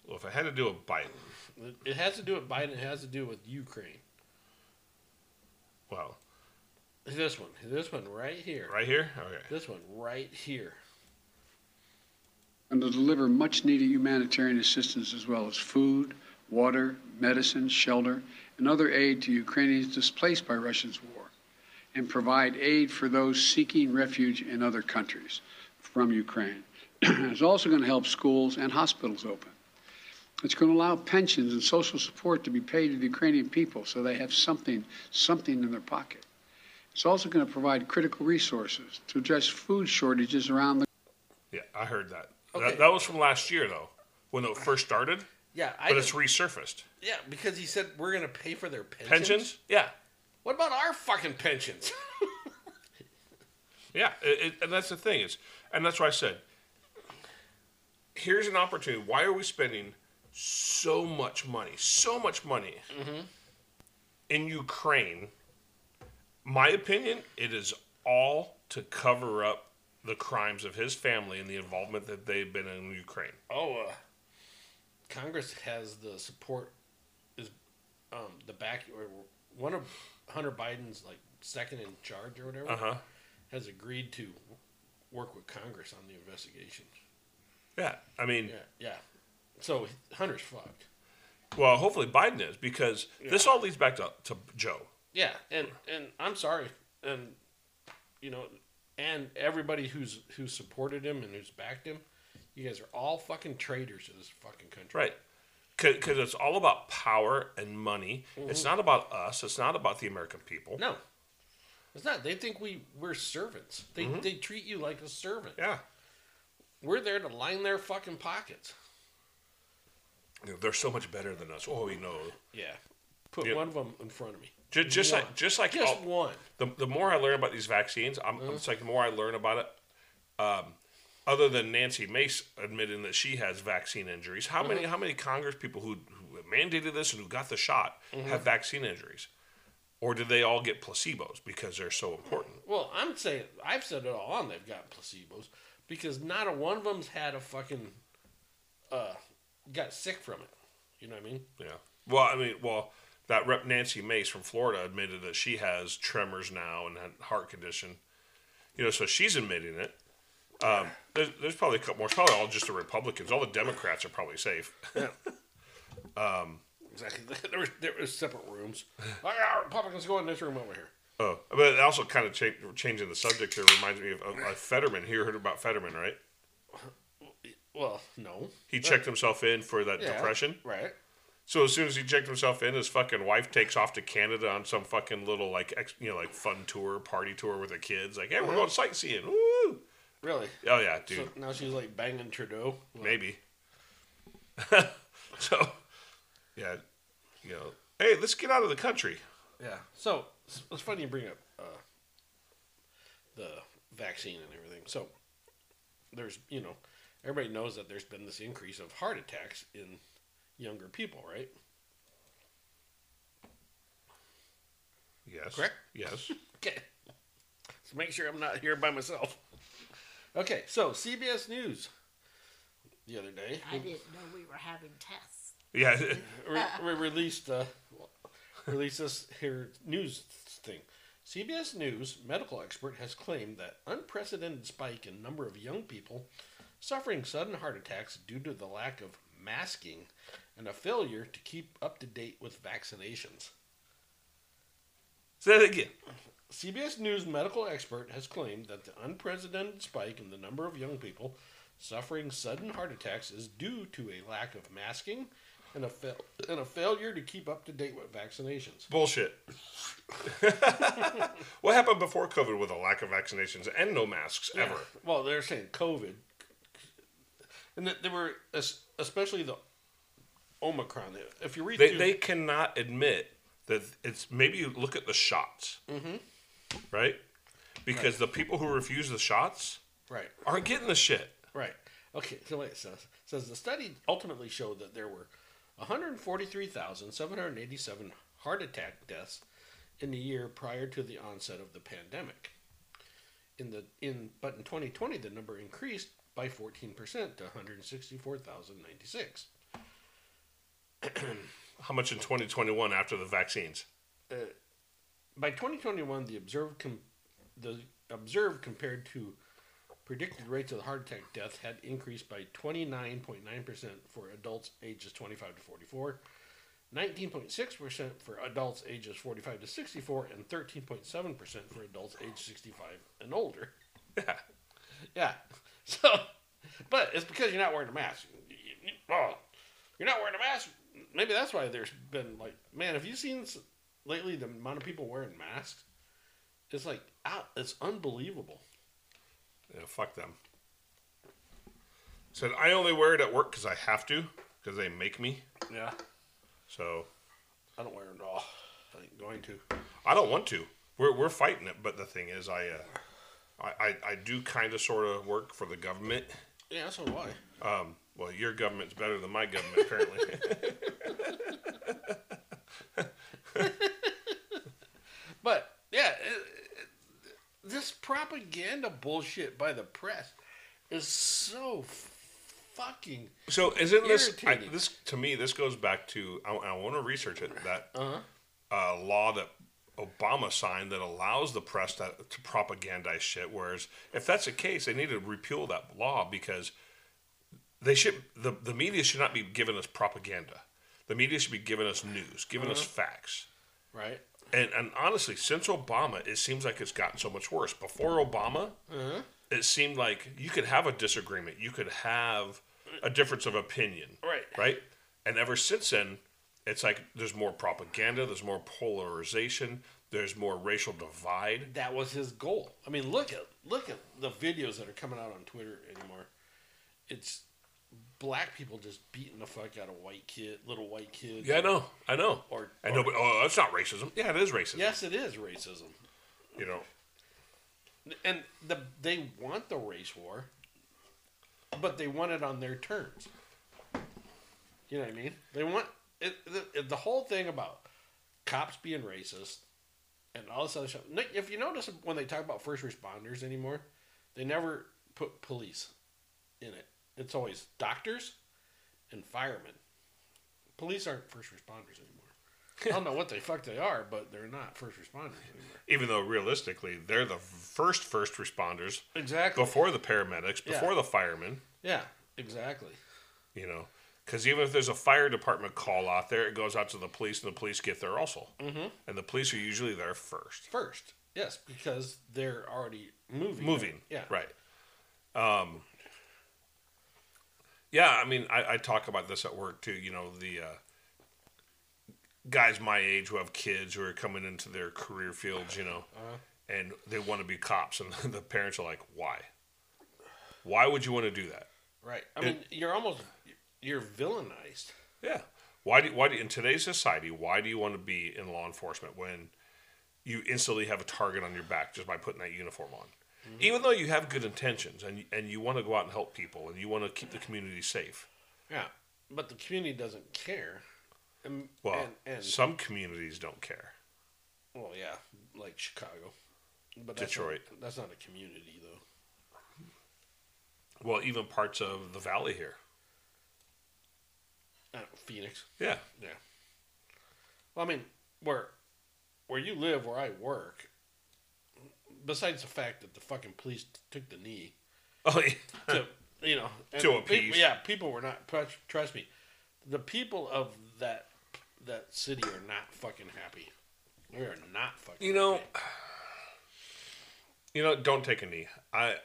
Well, if I had to do a Biden, It- It has to do with Biden. It has to do with Ukraine. well, This one. This one right here. right here, okay. This one right here. and to deliver much needed humanitarian assistance as well as food, water, medicine, shelter, and other aid to Ukrainians displaced by Russia's war, and provide aid for those seeking refuge in other countries from Ukraine. it's also going to help schools and hospitals open. It's going to allow pensions and social support to be paid to the Ukrainian people so they have something, something in their pocket. It's also going to provide critical resources to address food shortages around the Yeah, I heard that. Okay. That, that was from last year, though, when it first started. Yeah, I but it's resurfaced. Yeah, because he said we're gonna pay for their pensions. Pensions? Yeah. What about our fucking pensions? Yeah, it, it, and that's the thing is, and that's why I said, here's an opportunity. Why are we spending so much money, so much money in Ukraine? My opinion, it is all to cover up the crimes of his family and the involvement that they've been in Ukraine. oh, uh, Congress has the support. Is um the back or one of Hunter Biden's like second in charge or whatever Uh-huh. has agreed to work with Congress on the investigations. Yeah, I mean, Yeah, yeah. So Hunter's fucked. well, hopefully Biden is because this all leads back to, to Joe. Yeah, and and I'm sorry, and you know, and everybody who's who supported him and who's backed him, you guys are all fucking traitors to this fucking country. Right. Because it's all about power and money. It's Mhm. not about us. It's not about the American people. No, it's not. They think we we're servants. They Mhm. they treat you like a servant. Yeah. We're there to line their fucking pockets. You know, They're so much better than us. Oh, we know. Yeah. Put Yeah. one of them in front of me. Just, just like, just like Just all- one. The, the more I learn about these vaccines, I'm, Uh-huh. it's like the more I learn about it. Um, other than Nancy Mace admitting that she has vaccine injuries, how many Uh-huh. how many Congress people who, who mandated this and who got the shot Mhm. have vaccine injuries, or did they all get placebos because they're so important? Well, I'm saying I've said it all on. They've got placebos because not a one of them's had a fucking uh got sick from it. You know what I mean? Yeah. Well, I mean, well, that rep Nancy Mace from Florida admitted that she has tremors now and had heart condition. You know, so she's admitting it. Um, there's, there's probably a couple more. It's probably all just the Republicans. All the Democrats are probably safe. Yeah. um, Exactly. There was there was separate rooms. Like, our Republicans go in this room over here. oh, but it also kind of cha- changing the subject. here reminds me of, of, of Fetterman. You heard about Fetterman, right? Well, no. He checked himself in for that Yeah, depression. Right. So as soon as he checked himself in, his fucking wife takes off to Canada on some fucking little like ex, you know like fun tour, party tour with the kids. Like, hey, we're Uh-huh. going sightseeing. Woo! Really? Oh yeah, dude. So now she's like banging Trudeau. Maybe. so, yeah, you know, hey, let's get out of the country. Yeah. So it's, it's funny you bring up uh, the vaccine and everything. So there's you know everybody knows that there's been this increase of heart attacks in younger people, right? Yes. Correct. Yes. okay. So make sure I'm not here by myself. Okay. So CBS News the other day. I didn't know we were having tests. Yeah. we, we released uh, released this here news thing. CBS News medical expert has claimed that unprecedented spike in number of young people suffering sudden heart attacks due to the lack of masking and a failure to keep up to date with vaccinations. Say that again. CBS News medical expert has claimed that the unprecedented spike in the number of young people suffering sudden heart attacks is due to a lack of masking and a, fail- and a failure to keep up to date with vaccinations. Bullshit. what happened before COVID with a lack of vaccinations and no masks Yeah. ever? Well, they're saying COVID, and that they were especially the Omicron. If you read They, through, they cannot admit that it's maybe you look at the shots, Mhm. Right? Because the people who refuse the shots right, aren't getting the shit. right. Okay, so wait, it says it says the study ultimately showed that there were 143,787 heart attack deaths in the year prior to the onset of the pandemic. In the in but in 2020 the number increased by 14% to 164,096. How much in 2021 after the vaccines? uh, by 2021, the observed com- the observed compared to predicted rates of heart attack death had increased by 29.9 percent for adults ages 25 to 44, 19.6 percent for adults ages 45 to 64, and 13.7 percent for adults age 65 and older. Yeah, yeah. So, but it's because you're not wearing a mask. Oh, you're not wearing a mask. Maybe that's why there's been like, man, have you seen lately the amount of people wearing masks? is like, out. It's unbelievable. Yeah, fuck them. Said I only wear it at work because I have to, because they make me. Yeah. So I don't wear it at all. I ain't going to. I don't want to. We're we're fighting it, but the thing is, I uh, I, I I do kind of sort of work for the government. Yeah, so do I. Um, well, your government's better than my government, apparently. But yeah, it, it, this propaganda bullshit by the press is so fucking. so isn't this I, this to me? This goes back to I, I want to research it that Uh-huh. uh, law that Obama signed that allows the press to, to propagandize shit. Whereas if that's the case, they need to repeal that law because they should the the media should not be giving us propaganda. The media should be giving us news, giving us Uh-huh. facts. Right. And and honestly, since Obama, it seems like it's gotten so much worse. Before Obama, Uh-huh. it seemed like you could have a disagreement, you could have a difference of opinion, Right. Right. And ever since then, it's like there's more propaganda, there's more polarization, there's more racial divide. That was his goal. I mean, look at look at the videos that are coming out on Twitter anymore. It's black people just beating the fuck out of white kid, little white kids. Yeah, I know, I know. Or, And or- nobody, oh, that's not racism. Yeah, it is racism. yes, it is racism. You know, and the they want the race war, but they want it on their terms. You know what I mean? They want it, the, the whole thing about cops being racist and all this other stuff. If you notice when they talk about first responders anymore, they never put police in it. It's always doctors and firemen. Police aren't first responders anymore. I don't know what the fuck they are, but they're not first responders anymore. even though realistically they're the first first responders, Exactly. before the paramedics, Yeah. before the firemen. Yeah, exactly. You know, because even if there's a fire department call out there, it goes out to the police, and the police get there also. Mhm. And the police are usually there first. First, yes, because they're already moving. Moving, Yeah. right. Um, yeah, I mean, I, I talk about this at work too. You know, the uh, guys my age who have kids who are coming into their career fields, you know, Uh-huh. and they want to be cops, and the parents are like, "Why? Why would you want to do that?" Right. I It- mean, you're almost you're villainized. Yeah. Why do why do in today's society why do you want to be in law enforcement when you instantly have a target on your back just by putting that uniform on? Mm-hmm. Even though you have good intentions and and you want to go out and help people and you want to keep the community safe. Yeah, but the community doesn't care. And, Well, and, and some communities don't care. well, yeah, like Chicago, but that's Detroit. Not, that's not a community though. Well, even parts of the valley here. Uh, Phoenix. Yeah. Yeah. Well, I mean, where where you live, where I work. Besides the fact that the fucking police took the knee. Oh, yeah. to you know To people- appease. yeah, people were not. Trust, me, the people of that that city are not fucking happy. They are not fucking. You know, you know, don't take a knee. I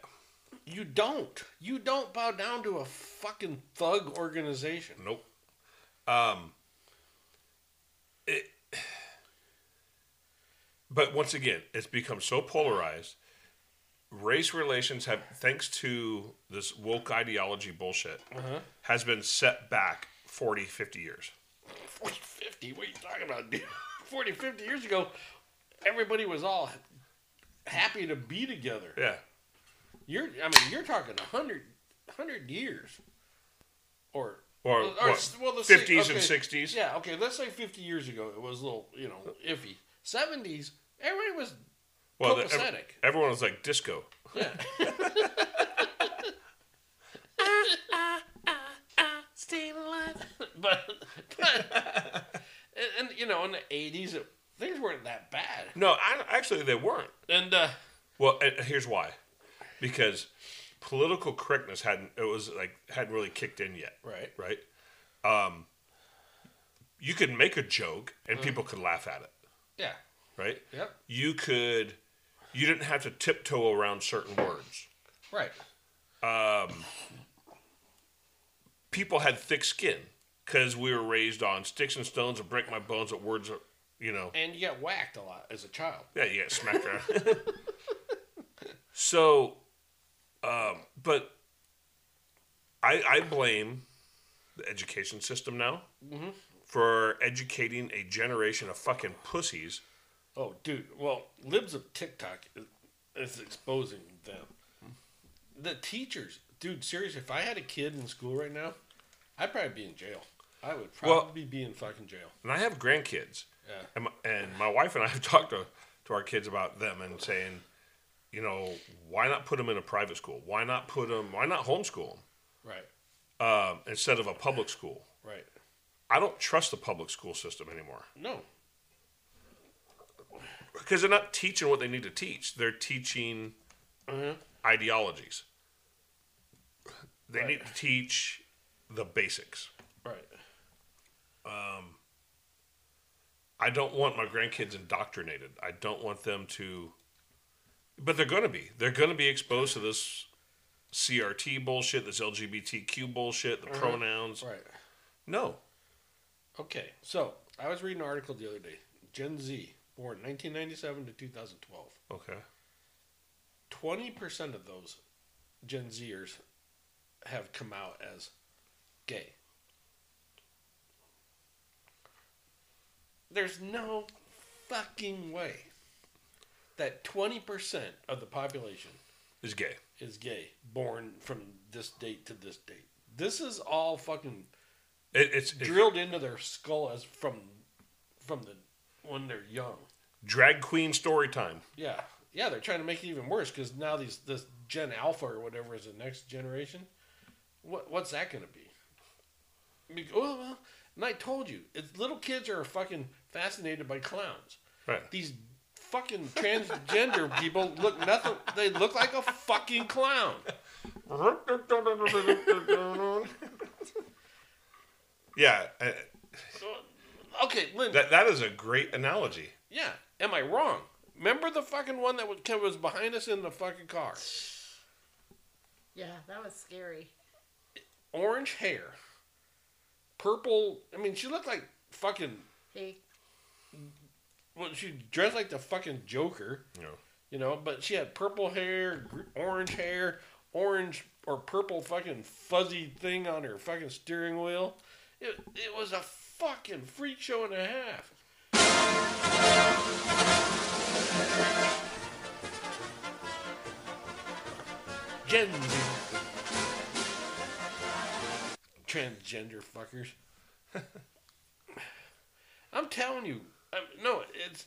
You don't. You don't bow down to a fucking thug organization. Nope. Um. It, but once again, it's become so polarized. Race relations have, thanks to this woke ideology bullshit, Uh-huh. has been set back 40, 50 years. 40, 50? What are you talking about, dude? 40, 50 years ago, everybody was all happy to be together. Yeah. You're, I mean, you're talking 100, 100 years. Or, Or, what, well, the 50s and okay, 60s? Yeah, okay, let's say 50 years ago, it was a little, you know, iffy. 70s, everybody was Well, the- ev- everyone was like disco. Yeah. Staying alive. but, but and, and, you know, in the 80s, things weren't that bad. No, I, actually, they weren't. And, uh, well, and here's why: because political correctness hadn't it was like hadn't really kicked in yet. Right. Right. Um, you could make a joke and Mhm. people could laugh at it. Yeah. Right. Yep. You could. You didn't have to tiptoe around certain words. Right. Um, people had thick skin because we were raised on sticks and stones and break my bones at words. Are, you know. And you get whacked a lot as a child. Yeah, you get smacked around. so, um, but I, I blame the education system now Mhm. For educating a generation of fucking pussies. Oh, dude. Well, libs of TikTok is, is exposing them. The teachers, dude. Seriously, if I had a kid in school right now, I'd probably be in jail. I would Well- probably be in fucking jail. And I have grandkids. Yeah. And my, and my wife and I have talked to, to our kids about them and saying, you know, why not put them in a private school? Why not put them, why not homeschool them? Right. Um, instead of a public school. Right. I don't trust the public school system anymore. No. because they're not teaching what they need to teach. They're teaching ideologies. They need to teach the basics. Right. Um, I don't want my grandkids indoctrinated. I don't want them to, but they're going to be. They're going to be exposed to this CRT bullshit, this LGBTQ bullshit, the Uh-huh. pronouns. Right. No. Okay, so I was reading an article the other day. Gen Z, born 1997 to 2012. Okay. 20% of those Gen Zers have come out as gay. There's no fucking way that 20% of the population Is gay. is gay, born from this date to this date. This is all fucking It, it's drilled into their skull as from from the when they're young. drag queen story time. Yeah, yeah, they're trying to make it even worse because now these this Gen Alpha or whatever is the next generation. What what's that going to be? Be- Oh well, and I told you, it's, little kids are fucking fascinated by clowns. Right. These fucking transgender people look nothing. They look like a fucking clown. Yeah. uh, Okay, Lynn. that that is a great analogy. Yeah. Am I wrong? Remember the fucking one that was, was behind us in the fucking car? Yeah, that was scary. Orange hair. Purple. I mean, she looked like fucking. Hey, Well, she dressed like the fucking Joker. Yeah. You know, but she had purple hair, orange hair, orange or purple fucking fuzzy thing on her fucking steering wheel. It, it was a fucking freak show and a half. Gen Z. Transgender fuckers. I'm telling you, um, no, it's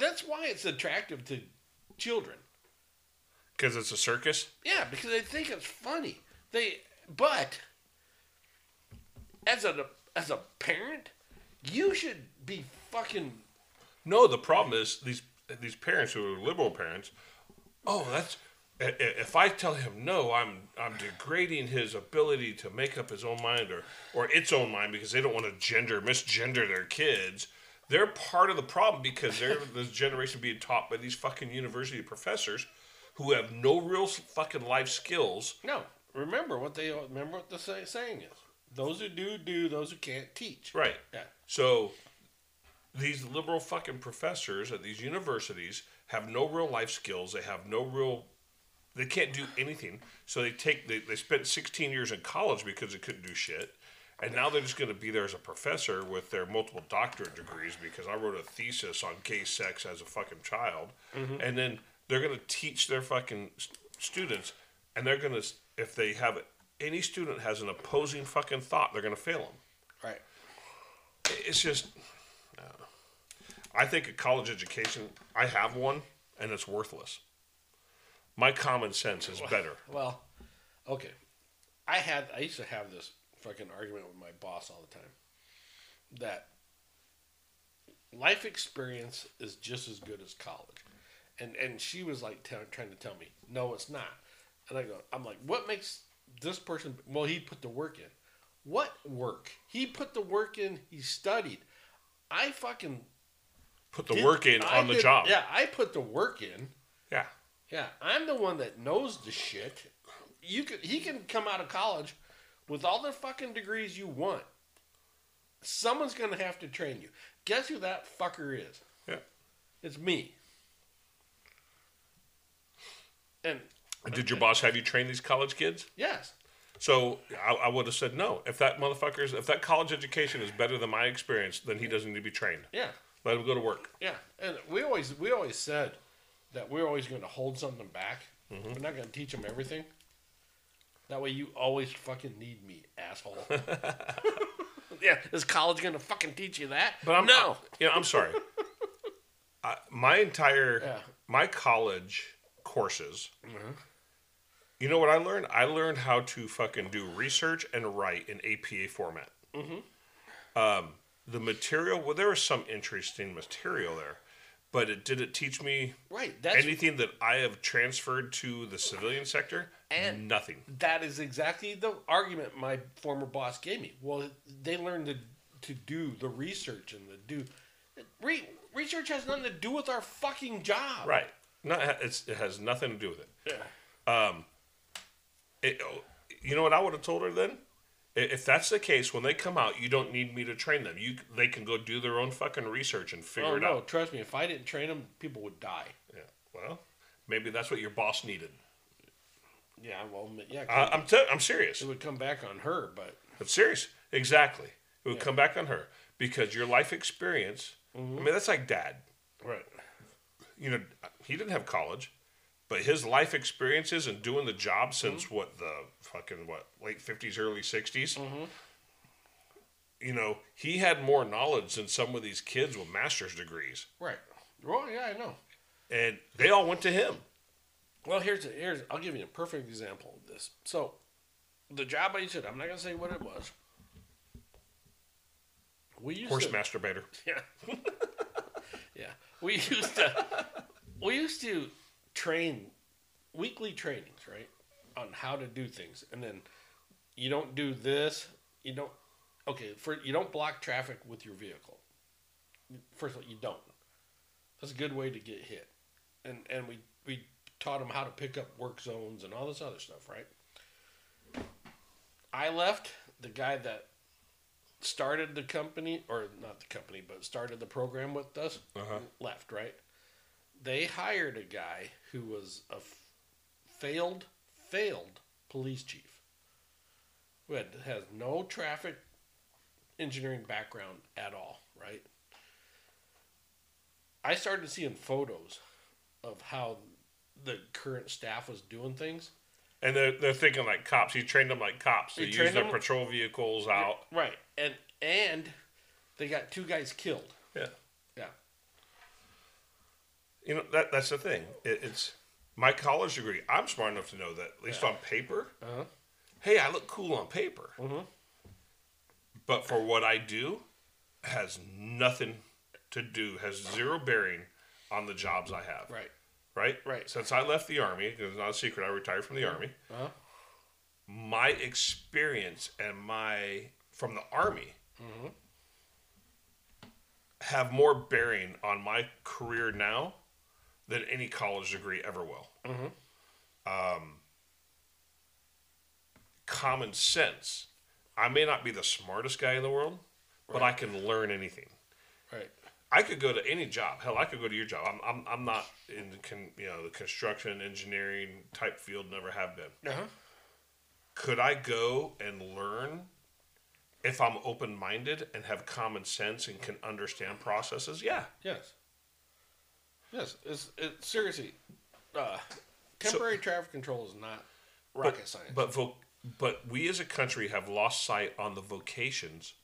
that's why it's attractive to children. Because it's a circus? Yeah, because they think it's funny. They, but as a as a parent, you should be fucking. No, the problem is these these parents who are liberal parents. Oh, that's if I tell him no, I'm I'm degrading his ability to make up his own mind or or its own mind because they don't want to gender misgender their kids. They're part of the problem because they're this generation being taught by these fucking university professors who have no real fucking life skills. No, remember what they remember what the say, saying is: those who do do, those who can't teach. Right. Yeah. So these liberal fucking professors at these universities have no real life skills. They have no real. They can't do anything. So they take. They, they spent 16 years in college because they couldn't do shit. And now they're just going to be there as a professor with their multiple doctorate degrees because I wrote a thesis on gay sex as a fucking child. Mhm. And then they're going to teach their fucking students. And they're going to, if they have any student has an opposing fucking thought, they're going to fail them. Right. It's just, uh, I think a college education, I have one, and it's worthless. My common sense is better. Well, okay. I had I used to have this fucking argument with my boss all the time. That life experience is just as good as college, and and she was like tell trying to tell me, no, it's not. And I go, I'm like, what makes this person? Well, he put the work in. What work? He put the work in. He studied. I fucking Put the did- work in I on the job. Yeah, I put the work in. Yeah. Yeah, I'm the one that knows the shit. You could he can come out of college with all the fucking degrees you want. Someone's gonna have to train you. Guess who that fucker is? Yeah. It's me. And Did your boss have you train these college kids? yes. So I, I would have said no. If that motherfucker's, if that college education is better than my experience, then he doesn't need to be trained. Yeah. Let him go to work. Yeah. And we always we always said that we're always gonna hold something back. We're not gonna teach them everything. That way you always fucking need me, asshole. yeah, is college gonna fucking teach you that? But I'm no. You know, I'm sorry. I, my entire Yeah. my college courses. Mhm. You know what I learned? I learned how to fucking do research and write in APA format. Mm-hmm. Um, the material, well, there was some interesting material there, but it did it teach me Right. That's anything that I have transferred to the civilian sector? And- nothing. that is exactly the argument my former boss gave me. Well, they learned to to do the research and the do re, research has nothing to do with our fucking job. Right. Not, it's, it has nothing to do with it. Yeah. Um, it, you know what I would have told her then? If that's the case, when they come out, you don't need me to train them. You they can go do their own fucking research and oh, figure oh it no, out. trust me. If I didn't train them, people would die. Yeah. Well, maybe that's what your boss needed. Yeah. Well, yeah. I, I'm t- I'm serious. it would come back on her, but I'm serious. Exactly. It would Yeah. come back on her because your life experience. I mm-hmm. mean, that's like dad. right. You know, he didn't have college, but his life experiences and doing the job mm-hmm. since what the fucking what late fifties, early 60s mm-hmm. You know, he had more knowledge than some of these kids with master's degrees, Right. Well, yeah, I know. and they all went to him. Well, here's a, here's I'll give you a perfect example of this. So, the job I to, I'm not gonna say what it was. We used Horse to, masturbator. Yeah. yeah. We used to we used to train weekly trainings, right? On how to do things. And then you don't do this, you don't okay, for you don't block traffic with your vehicle. First of all, you don't. That's a good way to get hit. And and we we taught them how to pick up work zones and all this other stuff, right? I left the guy that started the company, or not the company, but started the program with us, Uh-huh. left, right? They hired a guy who was a f- failed, failed police chief who had, has no traffic engineering background at all, right? I started seeing photos of how the current staff was doing things. And they're, they're thinking like cops. He trained them like cops. They He use their them- patrol vehicles out. Right. And and they got two guys killed. Yeah. Yeah. You know that that's the thing. It, it's my college degree. I'm smart enough to know that at least on paper. Uh-huh. Hey, I look cool on paper. Mhm. But for what I do, has nothing to do. Has zero bearing on the jobs I have. Right. Right. Right. Since I left the army, it's not a secret. I retired from the army. Uh-huh. My experience and my from the army Mhm. have more bearing on my career now than any college degree ever will. Mhm. um, common sense. I may not be the smartest guy in the world, but I can learn anything. Right. I could go to any job. Hell, I could go to your job. I'm, I'm, I'm not in the con, you know the construction engineering type field. Never have been. Uh-huh. Could I go and learn if I'm open minded and have common sense and can understand processes? Yeah. Yes. Yes. It's, it, seriously, uh, temporary traffic control is not rocket but, science. But vo- but we as a country have lost sight on the vocations.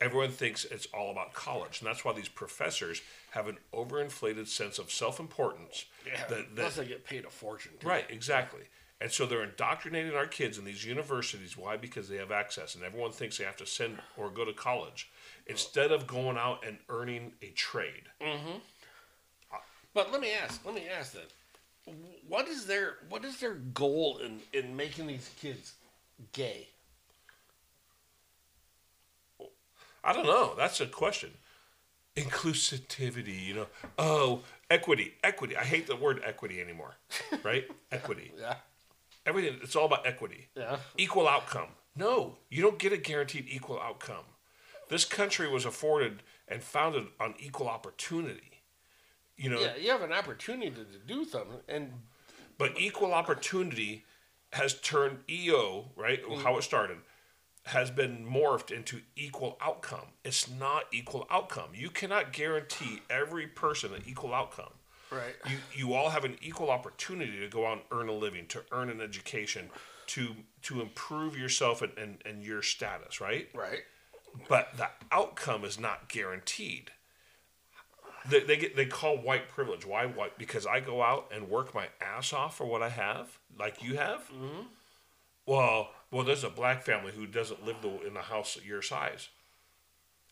Everyone thinks it's all about college, and that's why these professors have an overinflated sense of self-importance. yeah. that, plus, they get paid a fortune. Too. right, exactly. And so they're indoctrinating our kids in these universities. Why? Because they have access, and everyone thinks they have to send or go to college instead of going out and earning a trade. Mm-hmm. But let me ask. Let me ask that. What is their What is their goal in in making these kids gay? I don't know. That's a question. Inclusivity, you know. Oh, equity, equity. I hate the word equity anymore. Right? equity. Yeah. Everything. It's all about equity. Yeah. Equal outcome. No, you don't get a guaranteed equal outcome. This country was afforded and founded on equal opportunity. You know. Yeah, you have an opportunity to do something, and But equal opportunity has turned EO, right? Mm. How it started, has been morphed into equal outcome. It's not equal outcome. You cannot guarantee every person an equal outcome. Right. You you all have an equal opportunity to go out and earn a living, to earn an education, to to improve yourself and, and, and your status, right? Right. But the outcome is not guaranteed. They, they get they call white privilege. Why white? Because I go out and work my ass off for what I have, like you have. Mm-hmm. Well, well, there's a black family who doesn't live the, in a house your size,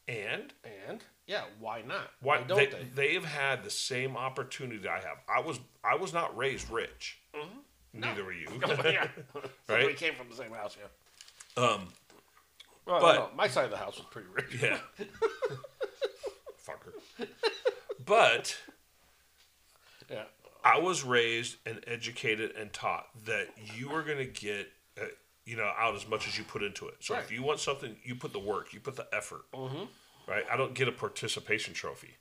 and and yeah, why not? why, Why don't they, they? They've had the same opportunity I have. I was I was not raised rich. Mm-hmm. Neither were you. yeah. right? We came from the same house, yeah. Um, Well, but no, my side of the house was pretty rich. Yeah. Fucker. But Yeah. I was raised and educated and taught that you are going to get, uh, you know, out as much as you put into it. So if you want something, you put the work, you put the effort. Mm-hmm. Right? I don't get a participation trophy.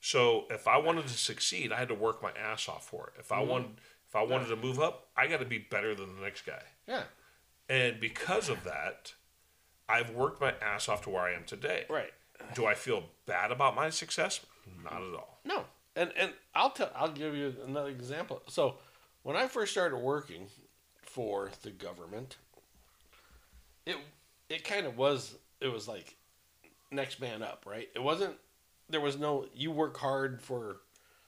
So if I wanted to succeed, I had to work my ass off for it. If I Mhm. wanted, if I wanted to move up, I got to be better than the next guy. Yeah. And because of that, I've worked my ass off to where I am today. Right. Do I feel bad about my success? Not at all. No, and and I'll tell. I'll give you another example. So, when I first started working for the government, it it kind of was. It was like next man up, right? It wasn't. There was no. You work hard for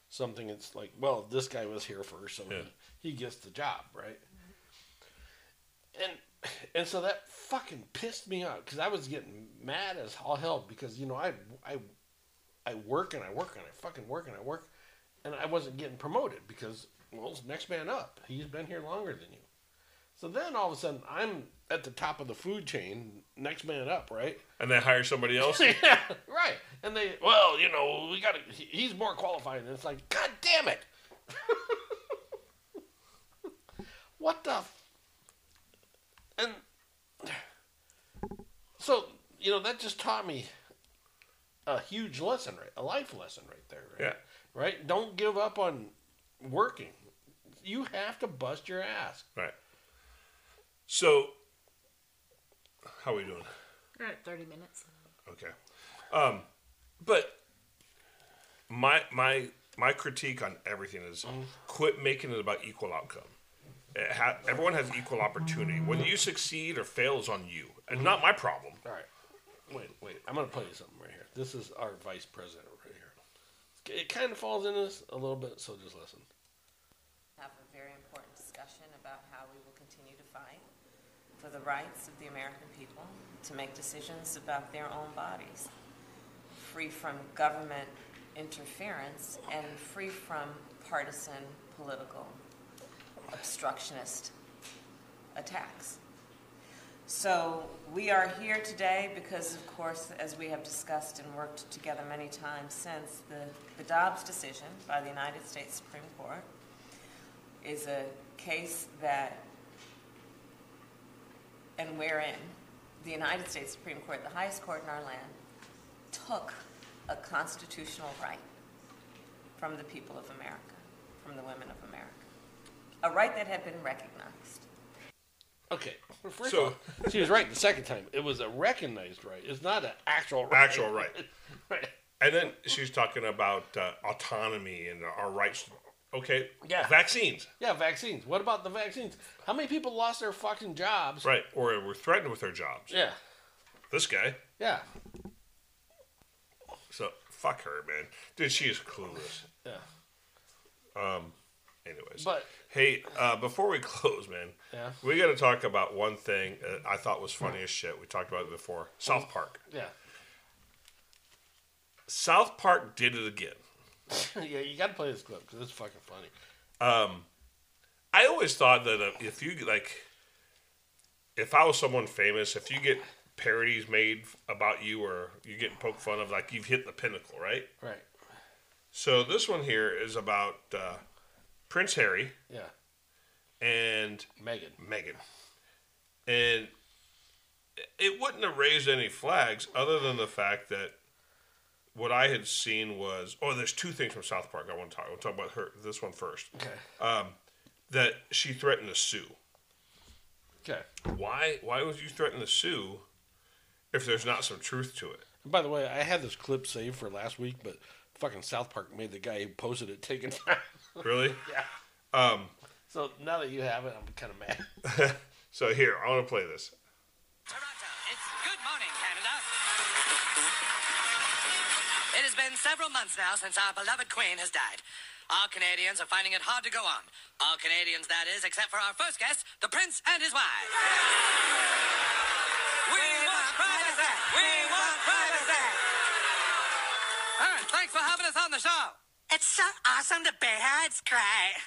something. It's like, well, this guy was here first, so Yeah. he, he gets the job, right? And and so that fucking pissed me off because I was getting mad as all hell because you know I I I work and I work and I fucking work and I work, and I wasn't getting promoted because well, it's next man up. He's been here longer than you. So then all of a sudden I'm at the top of the food chain, next man up, right? And they hire somebody else? yeah, right. And they, well, you know, we got to. He's more qualified, and it's like, god damn it! what the? F- and so you know that just taught me a huge lesson, right? A life lesson, right there. Right? Yeah. Right. Don't give up on working. You have to bust your ass. Right. So, how are we doing? We're at 30 minutes. Okay. Um, but my my my critique on everything is quit making it about equal outcome. It ha- everyone has equal opportunity. Whether you succeed or fail is on you, and not my problem. All right. Wait, wait. I'm going to play you something right here. This is our vice president right here. It kind of falls into this a little bit, so just listen. have a very important discussion about how we will continue to fight for the rights of the American people to make decisions about their own bodies, free from government interference and free from partisan political obstructionist attacks. So we are here today because, of course, as we have discussed and worked together many times since, the, the Dobbs decision by the United States Supreme Court is a case that, and wherein the United States Supreme Court, the highest court in our land, took a constitutional right from the people of America, from the women of America. A right that had been recognized. Okay. First So- all, she was right the second time. It was a recognized right. It's not an actual right. Actual right. right. And then she's talking about uh, autonomy and our rights. Okay. Yeah. Vaccines. Yeah, vaccines. What about the vaccines? How many people lost their fucking jobs? Right. Or were threatened with their jobs. Yeah. This guy. Yeah. So fuck her, man. Dude, she is clueless. Yeah. Um. Anyways. But- hey, uh, before we close, man. Yeah. We got to talk about one thing I thought was funny as shit. We talked about it before. South Park. Yeah. South Park did it again. yeah, you got to play this clip because it's fucking funny. Um, I always thought that uh, if you like, if I was someone famous, if you get parodies made about you or you get poked fun of, like you've hit the pinnacle, right? Right. So this one here is about uh, Prince Harry Yeah. and Meghan. Meghan, and it wouldn't have raised any flags other than the fact that what I had seen was oh, there's two things from South Park I want to talk. I want to talk about her. This one first. Okay. Um, that she threatened to sue. Okay. Why? Why would you threaten to sue if there's not some truth to it? And by the way, I had this clip saved for last week, but fucking South Park made the guy who posted it taken down. Really? yeah. Um, So now that you have it, I'm kind of mad. so here, I want to play this. Toronto, it's good morning, Canada. It has been several months now since our beloved Queen has died. All Canadians are finding it hard to go on. All Canadians, that is, except for our first guest, the Prince and his wife. We want privacy! We want privacy! Hey, thanks for having us on the show. It's so awesome to be here. It's great.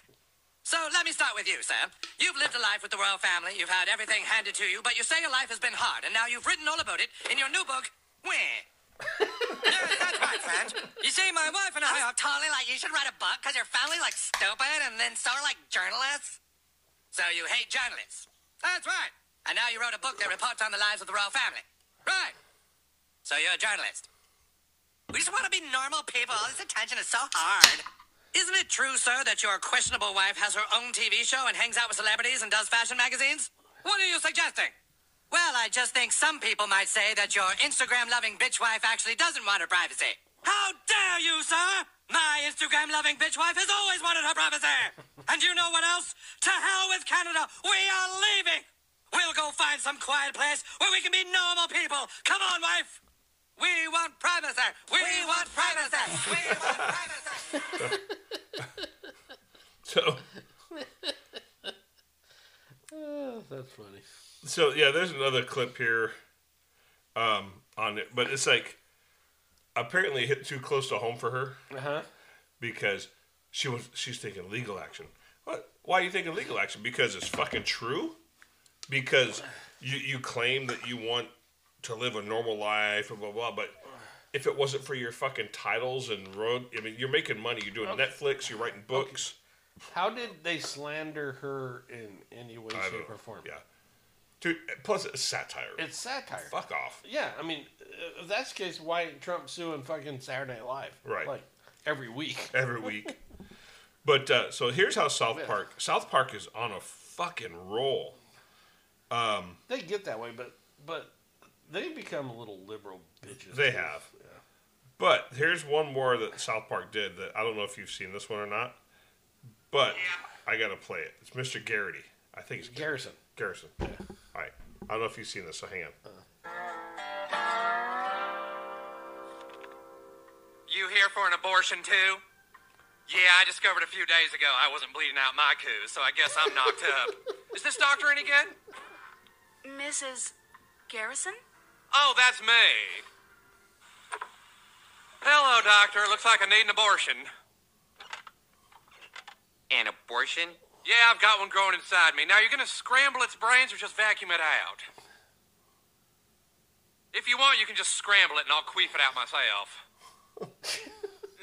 So let me start with you, sir. You've lived a life with the royal family. You've had everything handed to you, but you say your life has been hard, and now you've written all about it in your new book, Where? yes, that's right, friend. You see, my wife and I are totally like you should write a book because your family like stupid, and then so are like journalists. So you hate journalists. That's right. And now you wrote a book that reports on the lives of the royal family. Right. So you're a journalist. We just want to be normal people. All this attention is so hard. Isn't it true, sir, that your questionable wife has her own TV show and hangs out with celebrities and does fashion magazines? What are you suggesting? Well, I just think some people might say that your Instagram loving bitch wife actually doesn't want her privacy. How dare you, sir? My Instagram loving bitch wife has always wanted her privacy. and you know what else? To hell with Canada. We are leaving. We'll go find some quiet place where we can be normal people. Come on, wife. We want privacy. We, want privacy. We want privacy. So, Oh, that's funny. so yeah, there's another clip here um, on it, but it's like apparently hit too close to home for her Uh-huh. because she was she's taking legal action. What? Why are you taking legal action? Because it's fucking true. Because you you claim that you want to live a normal life, blah blah blah. But if it wasn't for your fucking titles and road, I mean, you're making money. You're doing Okay. Netflix. You're writing books. How did they slander her in any way, shape, know. or form? Yeah. Dude, plus it's satire. It's satire. Fuck off. Yeah, I mean, uh, if that's the case, why Trump suing fucking Saturday Night Live? Right. Like, every week. every week. but uh, so here's how South Yeah. Park. South Park is on a fucking roll. Um, They get that way, but but they become a little liberal bitches. they too. have. But here's one more that South Park did that I don't know if you've seen this one or not. But I gotta play it. It's Mr. Garrity. I think it's Garrison. Garrison. Yeah. All right. I don't know if you've seen this. So hang on. Uh. You here for an abortion too? Yeah, I discovered a few days ago I wasn't bleeding out my coos, so I guess I'm knocked up. Is this doctor any good? Mrs. Garrison? Oh, that's me. Hello, doctor. Looks like I need an abortion. An abortion? Yeah, I've got one growing inside me. Now, you're gonna scramble its brains or just vacuum it out? If you want, you can just scramble it and I'll queef it out myself.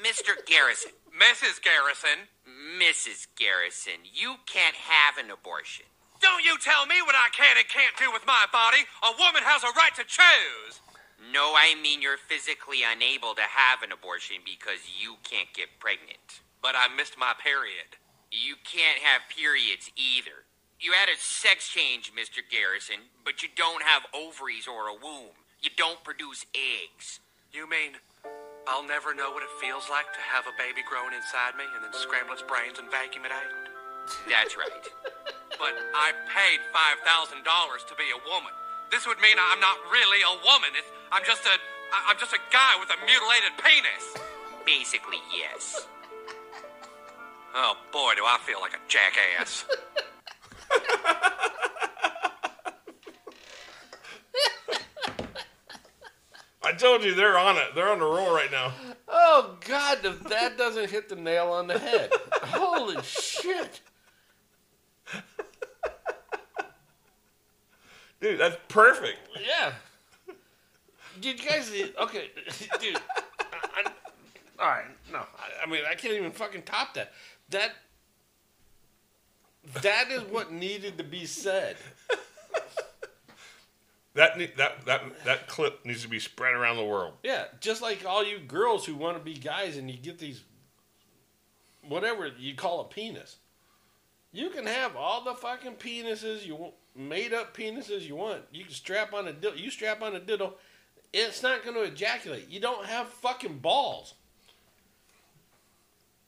Mr. Garrison. Mrs. Garrison. Mrs. Garrison, you can't have an abortion. Don't you tell me what I can and can't do with my body. A woman has a right to choose. No, I mean you're physically unable to have an abortion because you can't get pregnant. But I missed my period. You can't have periods either. You had a sex change, Mr. Garrison, but you don't have ovaries or a womb. You don't produce eggs. You mean I'll never know what it feels like to have a baby growing inside me and then scramble its brains and vacuum it out? That's right. But I paid $5,000 to be a woman. This would mean I'm not really a woman. It's, I'm just a I- I'm just a guy with a mutilated penis. Basically, yes. Oh boy, do I feel like a jackass. I told you they're on it. They're on the roll right now. Oh God, if that doesn't hit the nail on the head. Holy shit. Dude, that's perfect. Yeah. Did you guys? Uh, okay, dude. I, I, all right, no. I, I mean, I can't even fucking top that. That. That is what needed to be said. That that that that clip needs to be spread around the world. Yeah, just like all you girls who want to be guys and you get these, whatever you call a penis. You can have all the fucking penises you want, made up penises you want. You can strap on a dildo. You strap on a dildo, it's not going to ejaculate. You don't have fucking balls.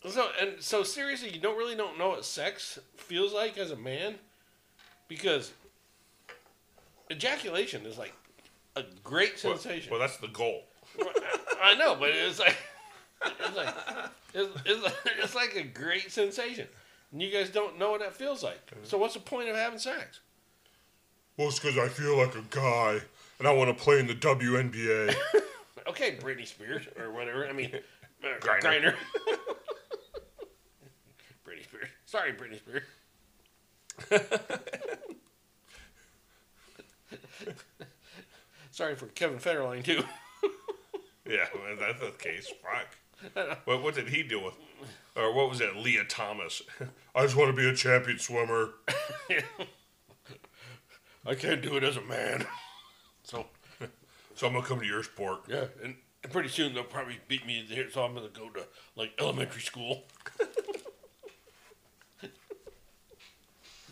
So and so seriously, you don't really don't know what sex feels like as a man, because ejaculation is like a great Well- sensation. Well, that's the goal. I know, but it's like it's like it's, it's, like, it's like a great sensation. And you guys don't know what that feels like. Mm-hmm. So what's the point of having sex? Well, it's because I feel like a guy and I want to play in the WNBA. Okay, Britney Spears or whatever. I mean, uh, Griner. Britney Spears. Sorry, Britney Spears. Sorry for Kevin Federline too. yeah, well, that's the case. Fuck. What, what did he do with? Or what was it? Lia Thomas. I just want to be a champion swimmer. I can't do it as a man. So, so I'm gonna come to your sport. Yeah, and pretty soon they'll probably beat me here, so I'm gonna go to like elementary school.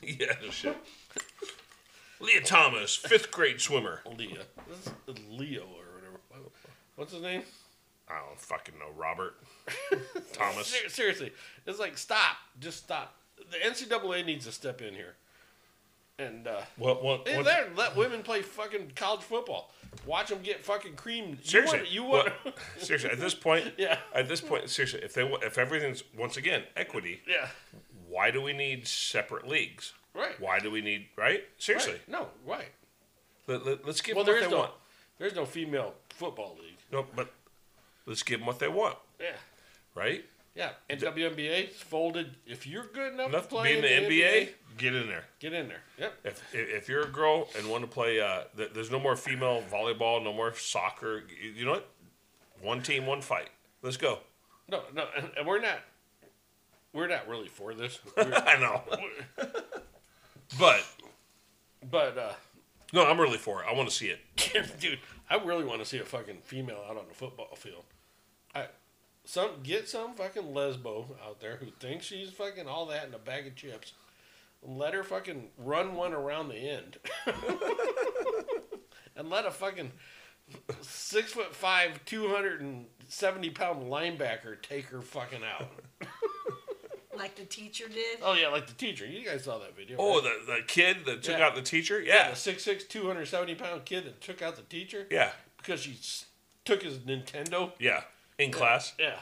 yeah, no shit. Lia Thomas, fifth grade swimmer. Lia, this is Leo or whatever. What's his name? I don't fucking know. Robert Thomas. Ser- seriously, it's like stop, just stop. The NCAA needs to step in here, and uh, What? What? What- there, let women play fucking college football. Watch them get fucking creamed. You Seriously, want, you want what- seriously. At this point, Yeah. At this point, seriously, if they if everything's once again equity, Yeah. Why do we need separate leagues? Right. Why do we need right? Seriously. Right. No, right. Let, let, us give well, them what they no, want. there's no female football league. No, but let's give them what they want. Yeah. Right. Yeah, and WNBA folded. If you're good enough, Enough to play be in the NBA, NBA, get in there. get in there. Yep. If, if you're a girl and want to play, uh, th- there's no more female volleyball, no more soccer. You- know what? One team, one fight. Let's go. No, no, and, and we're not. We're not really for this. I know. But but uh, no, I'm really for it. I want to see it. dude, I really want to see a fucking female out on the football field. I some get some fucking lesbo out there who thinks she's fucking all that in a bag of chips. And let her fucking run one around the end. and let a fucking six foot five, two hundred and seventy pound linebacker take her fucking out. Like the teacher did. Oh yeah, like the teacher. You guys saw that video. Oh, right? the the kid that took Yeah. out the teacher. Yeah. the 6'6", 270 pound kid that took out the teacher. Yeah. Because she s- took his Nintendo. Yeah. In class. Yeah.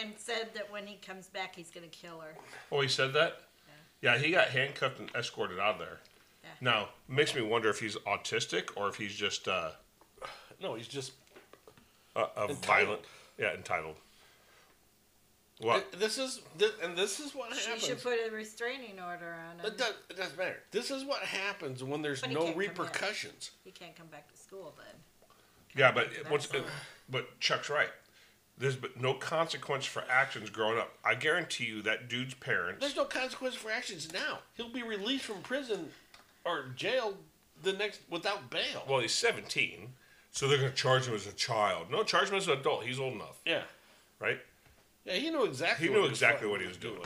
And said that when he comes back, he's gonna kill her. Oh, he said that. Yeah, he got handcuffed and escorted out of there. Yeah. Now, makes me wonder if he's autistic or if he's just uh, No, he's just a, a Entitled. violent. Yeah, entitled. What? Th- This is th- and this is what She happens. should put a restraining order on him. it, does, it doesn't matter. This is what happens when there's But he no can't come in. repercussions. He can't come back to school then. Yeah, but what's but Chuck's right. There's no consequence for actions growing up. I guarantee you that dude's parents. There's no consequence for actions now. He'll be released from prison or jail the next without bail. Well, he's 17, so they're going to charge him as a child. No, charge him as an adult. He's old enough. Yeah. Right? Yeah, he knew exactly. He knew exactly what he was doing.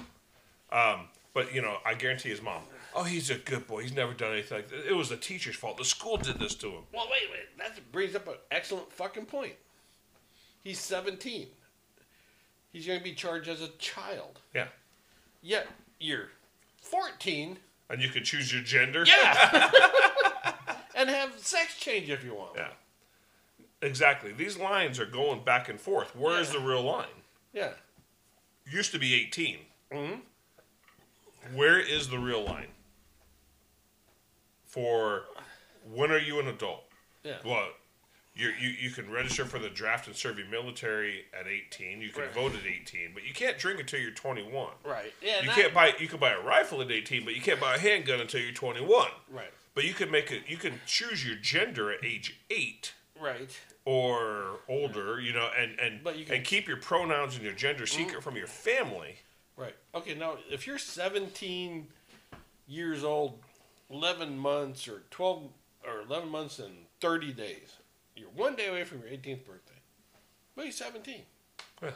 Um, but, you know, I guarantee his mom, oh, he's a good boy. He's never done anything like that. It was the teacher's fault. The school did this to him. Well, wait, wait. That brings up an excellent fucking point. He's 17. He's going to be charged as a child. Yeah. Yet you're 14. And you can choose your gender? Yeah. and have sex change if you want. Yeah. Exactly. These lines are going back and forth. Where is the real line? Yeah. Used to be 18. Mm-hmm. Where is the real line? For when are you an adult? Yeah. Well, you you you can register for the draft and serve your military at 18. You can Right. vote at 18, but you can't drink until you're 21. Right. Yeah. you can't buy you can buy a rifle at 18, but you can't buy a handgun until you're 21. Right. But you can make it. You can choose your gender at age eight Right. or older. You know, and and But you can- and keep your pronouns and your gender secret mm. from your family. Right. Okay. Now, if you're 17 years old, 11 months or 12 or 11 months and 30 days, you're one day away from your 18th birthday. But you're 17. Yeah.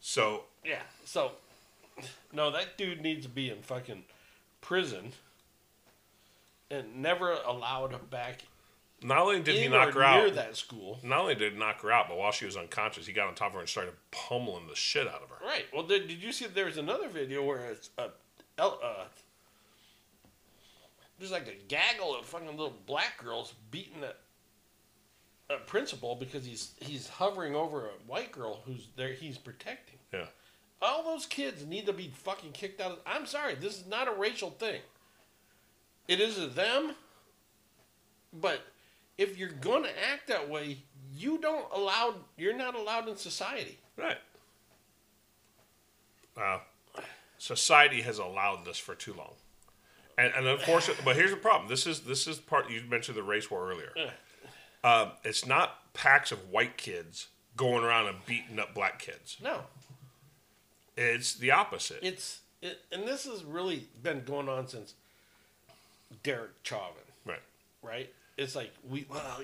So Yeah. So, no, that dude needs to be in fucking prison and never allowed back. Not only did he knock or her near out, that school. Not only did he knock her out, but while she was unconscious, he got on top of her and started pummeling the shit out of her. Right. Well, did, did you see there's another video where it's a, el- uh, there's like a gaggle of fucking little black girls beating a, a principal because he's he's hovering over a white girl who's there he's protecting. Yeah. All those kids need to be fucking kicked out of. I'm sorry, this is not a racial thing. It is a them, but if you're going to act that way, you don't allow. You're not allowed in society. Right. Society has allowed this for too long, and, and unfortunately, but here's the problem. This is this is part you mentioned the race war earlier. Um, it's not packs of white kids going around and beating up black kids. No, It's the opposite. it's it, and this has really been going on since Derek Chauvin. Right. Right. It's like we well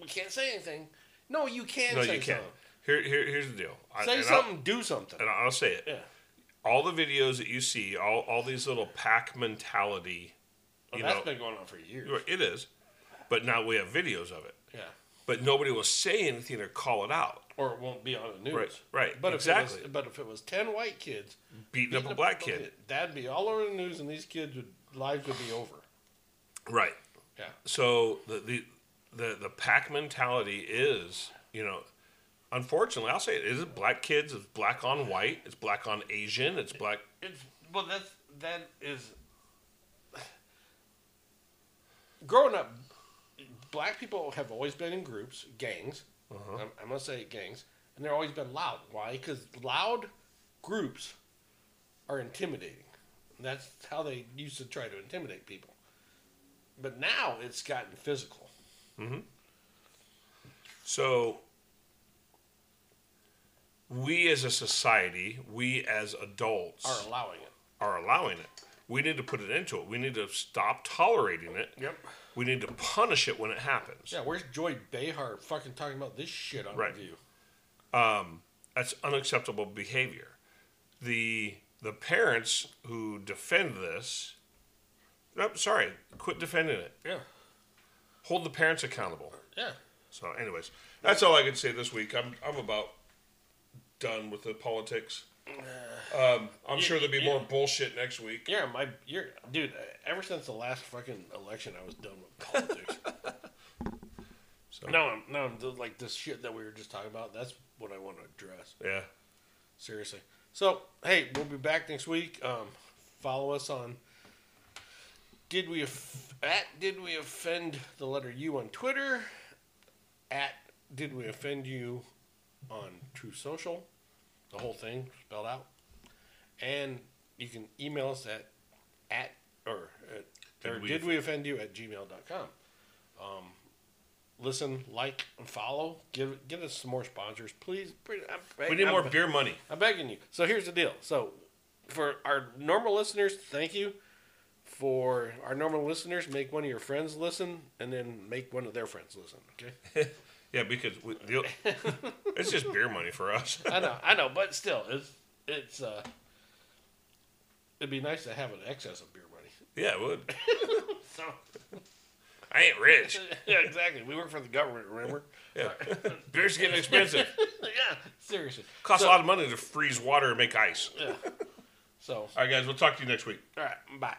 we can't say anything. No, you can no, say you can't. something. Here, here, here's the deal. I- Say something, I'll- do something. And I'll say it. Yeah. All the videos that you see, all, all these little pack mentality. Well, you that's know, been going on for years. It is, but now we have videos of it. Yeah. But nobody will say anything or call it out. Or it won't be on the news. Right, right, But exactly. If was, but if it was ten white kids Beating up a black kid. that'd be all over the news, and these kids' would, lives would be over. Right. Yeah. So the the the, the pack mentality is, you know, unfortunately, I'll say it is it black kids. It's black on white. It's black on Asian. It's black. It's well, that's that is growing up. Black people have always been in groups, gangs. Uh-huh. I'm, I'm gonna say gangs, and they're always been loud. Why? Because loud groups are intimidating. That's how they used to try to intimidate people. But now it's gotten physical. Mm-hmm. So we as a society, we as adults Are allowing it. Are allowing it. We need to put an end to it. We need to stop tolerating it. Yep. We need to punish it when it happens. Yeah, where's Joy Behar fucking talking about this shit on Right. review? Um, that's unacceptable behavior. The the parents who defend this, no, sorry, quit defending it. Yeah. Hold the parents accountable. Yeah. So, anyways, that's all I can say this week. I'm I'm about done with the politics. Um, I'm Yeah, sure there'll be yeah. more bullshit next week. Yeah, my you're dude. Ever since the last fucking election, I was done with politics. so now I'm now I'm like this shit that we were just talking about. That's what I want to address. Yeah. Seriously. So hey, we'll be back next week. Um, follow us on. Did we at did we offend the letter U on Twitter? At did we offend you on Truth Social? The whole thing spelled out. And you can email us at at or, at, Did or we did we offend you at gmail.com. Um, listen, like, and follow. Give get us some more sponsors, please. Beg- We need more I'm- beer money. I'm begging you. So here's the deal. So for our normal listeners, thank you. For our normal listeners, make one of your friends listen, and then make one of their friends listen. Okay. Yeah, because we, the, it's just beer money for us. I know, I know, but still, it's it's uh, it'd be nice to have an excess of beer money. Yeah, it would. so I ain't rich. yeah, exactly. We work for the government, remember? Yeah. Beer's getting expensive. yeah, seriously. Costs So- a lot of money to freeze water and make ice. Yeah. So, all right, guys, we'll talk to you next week. All right, bye.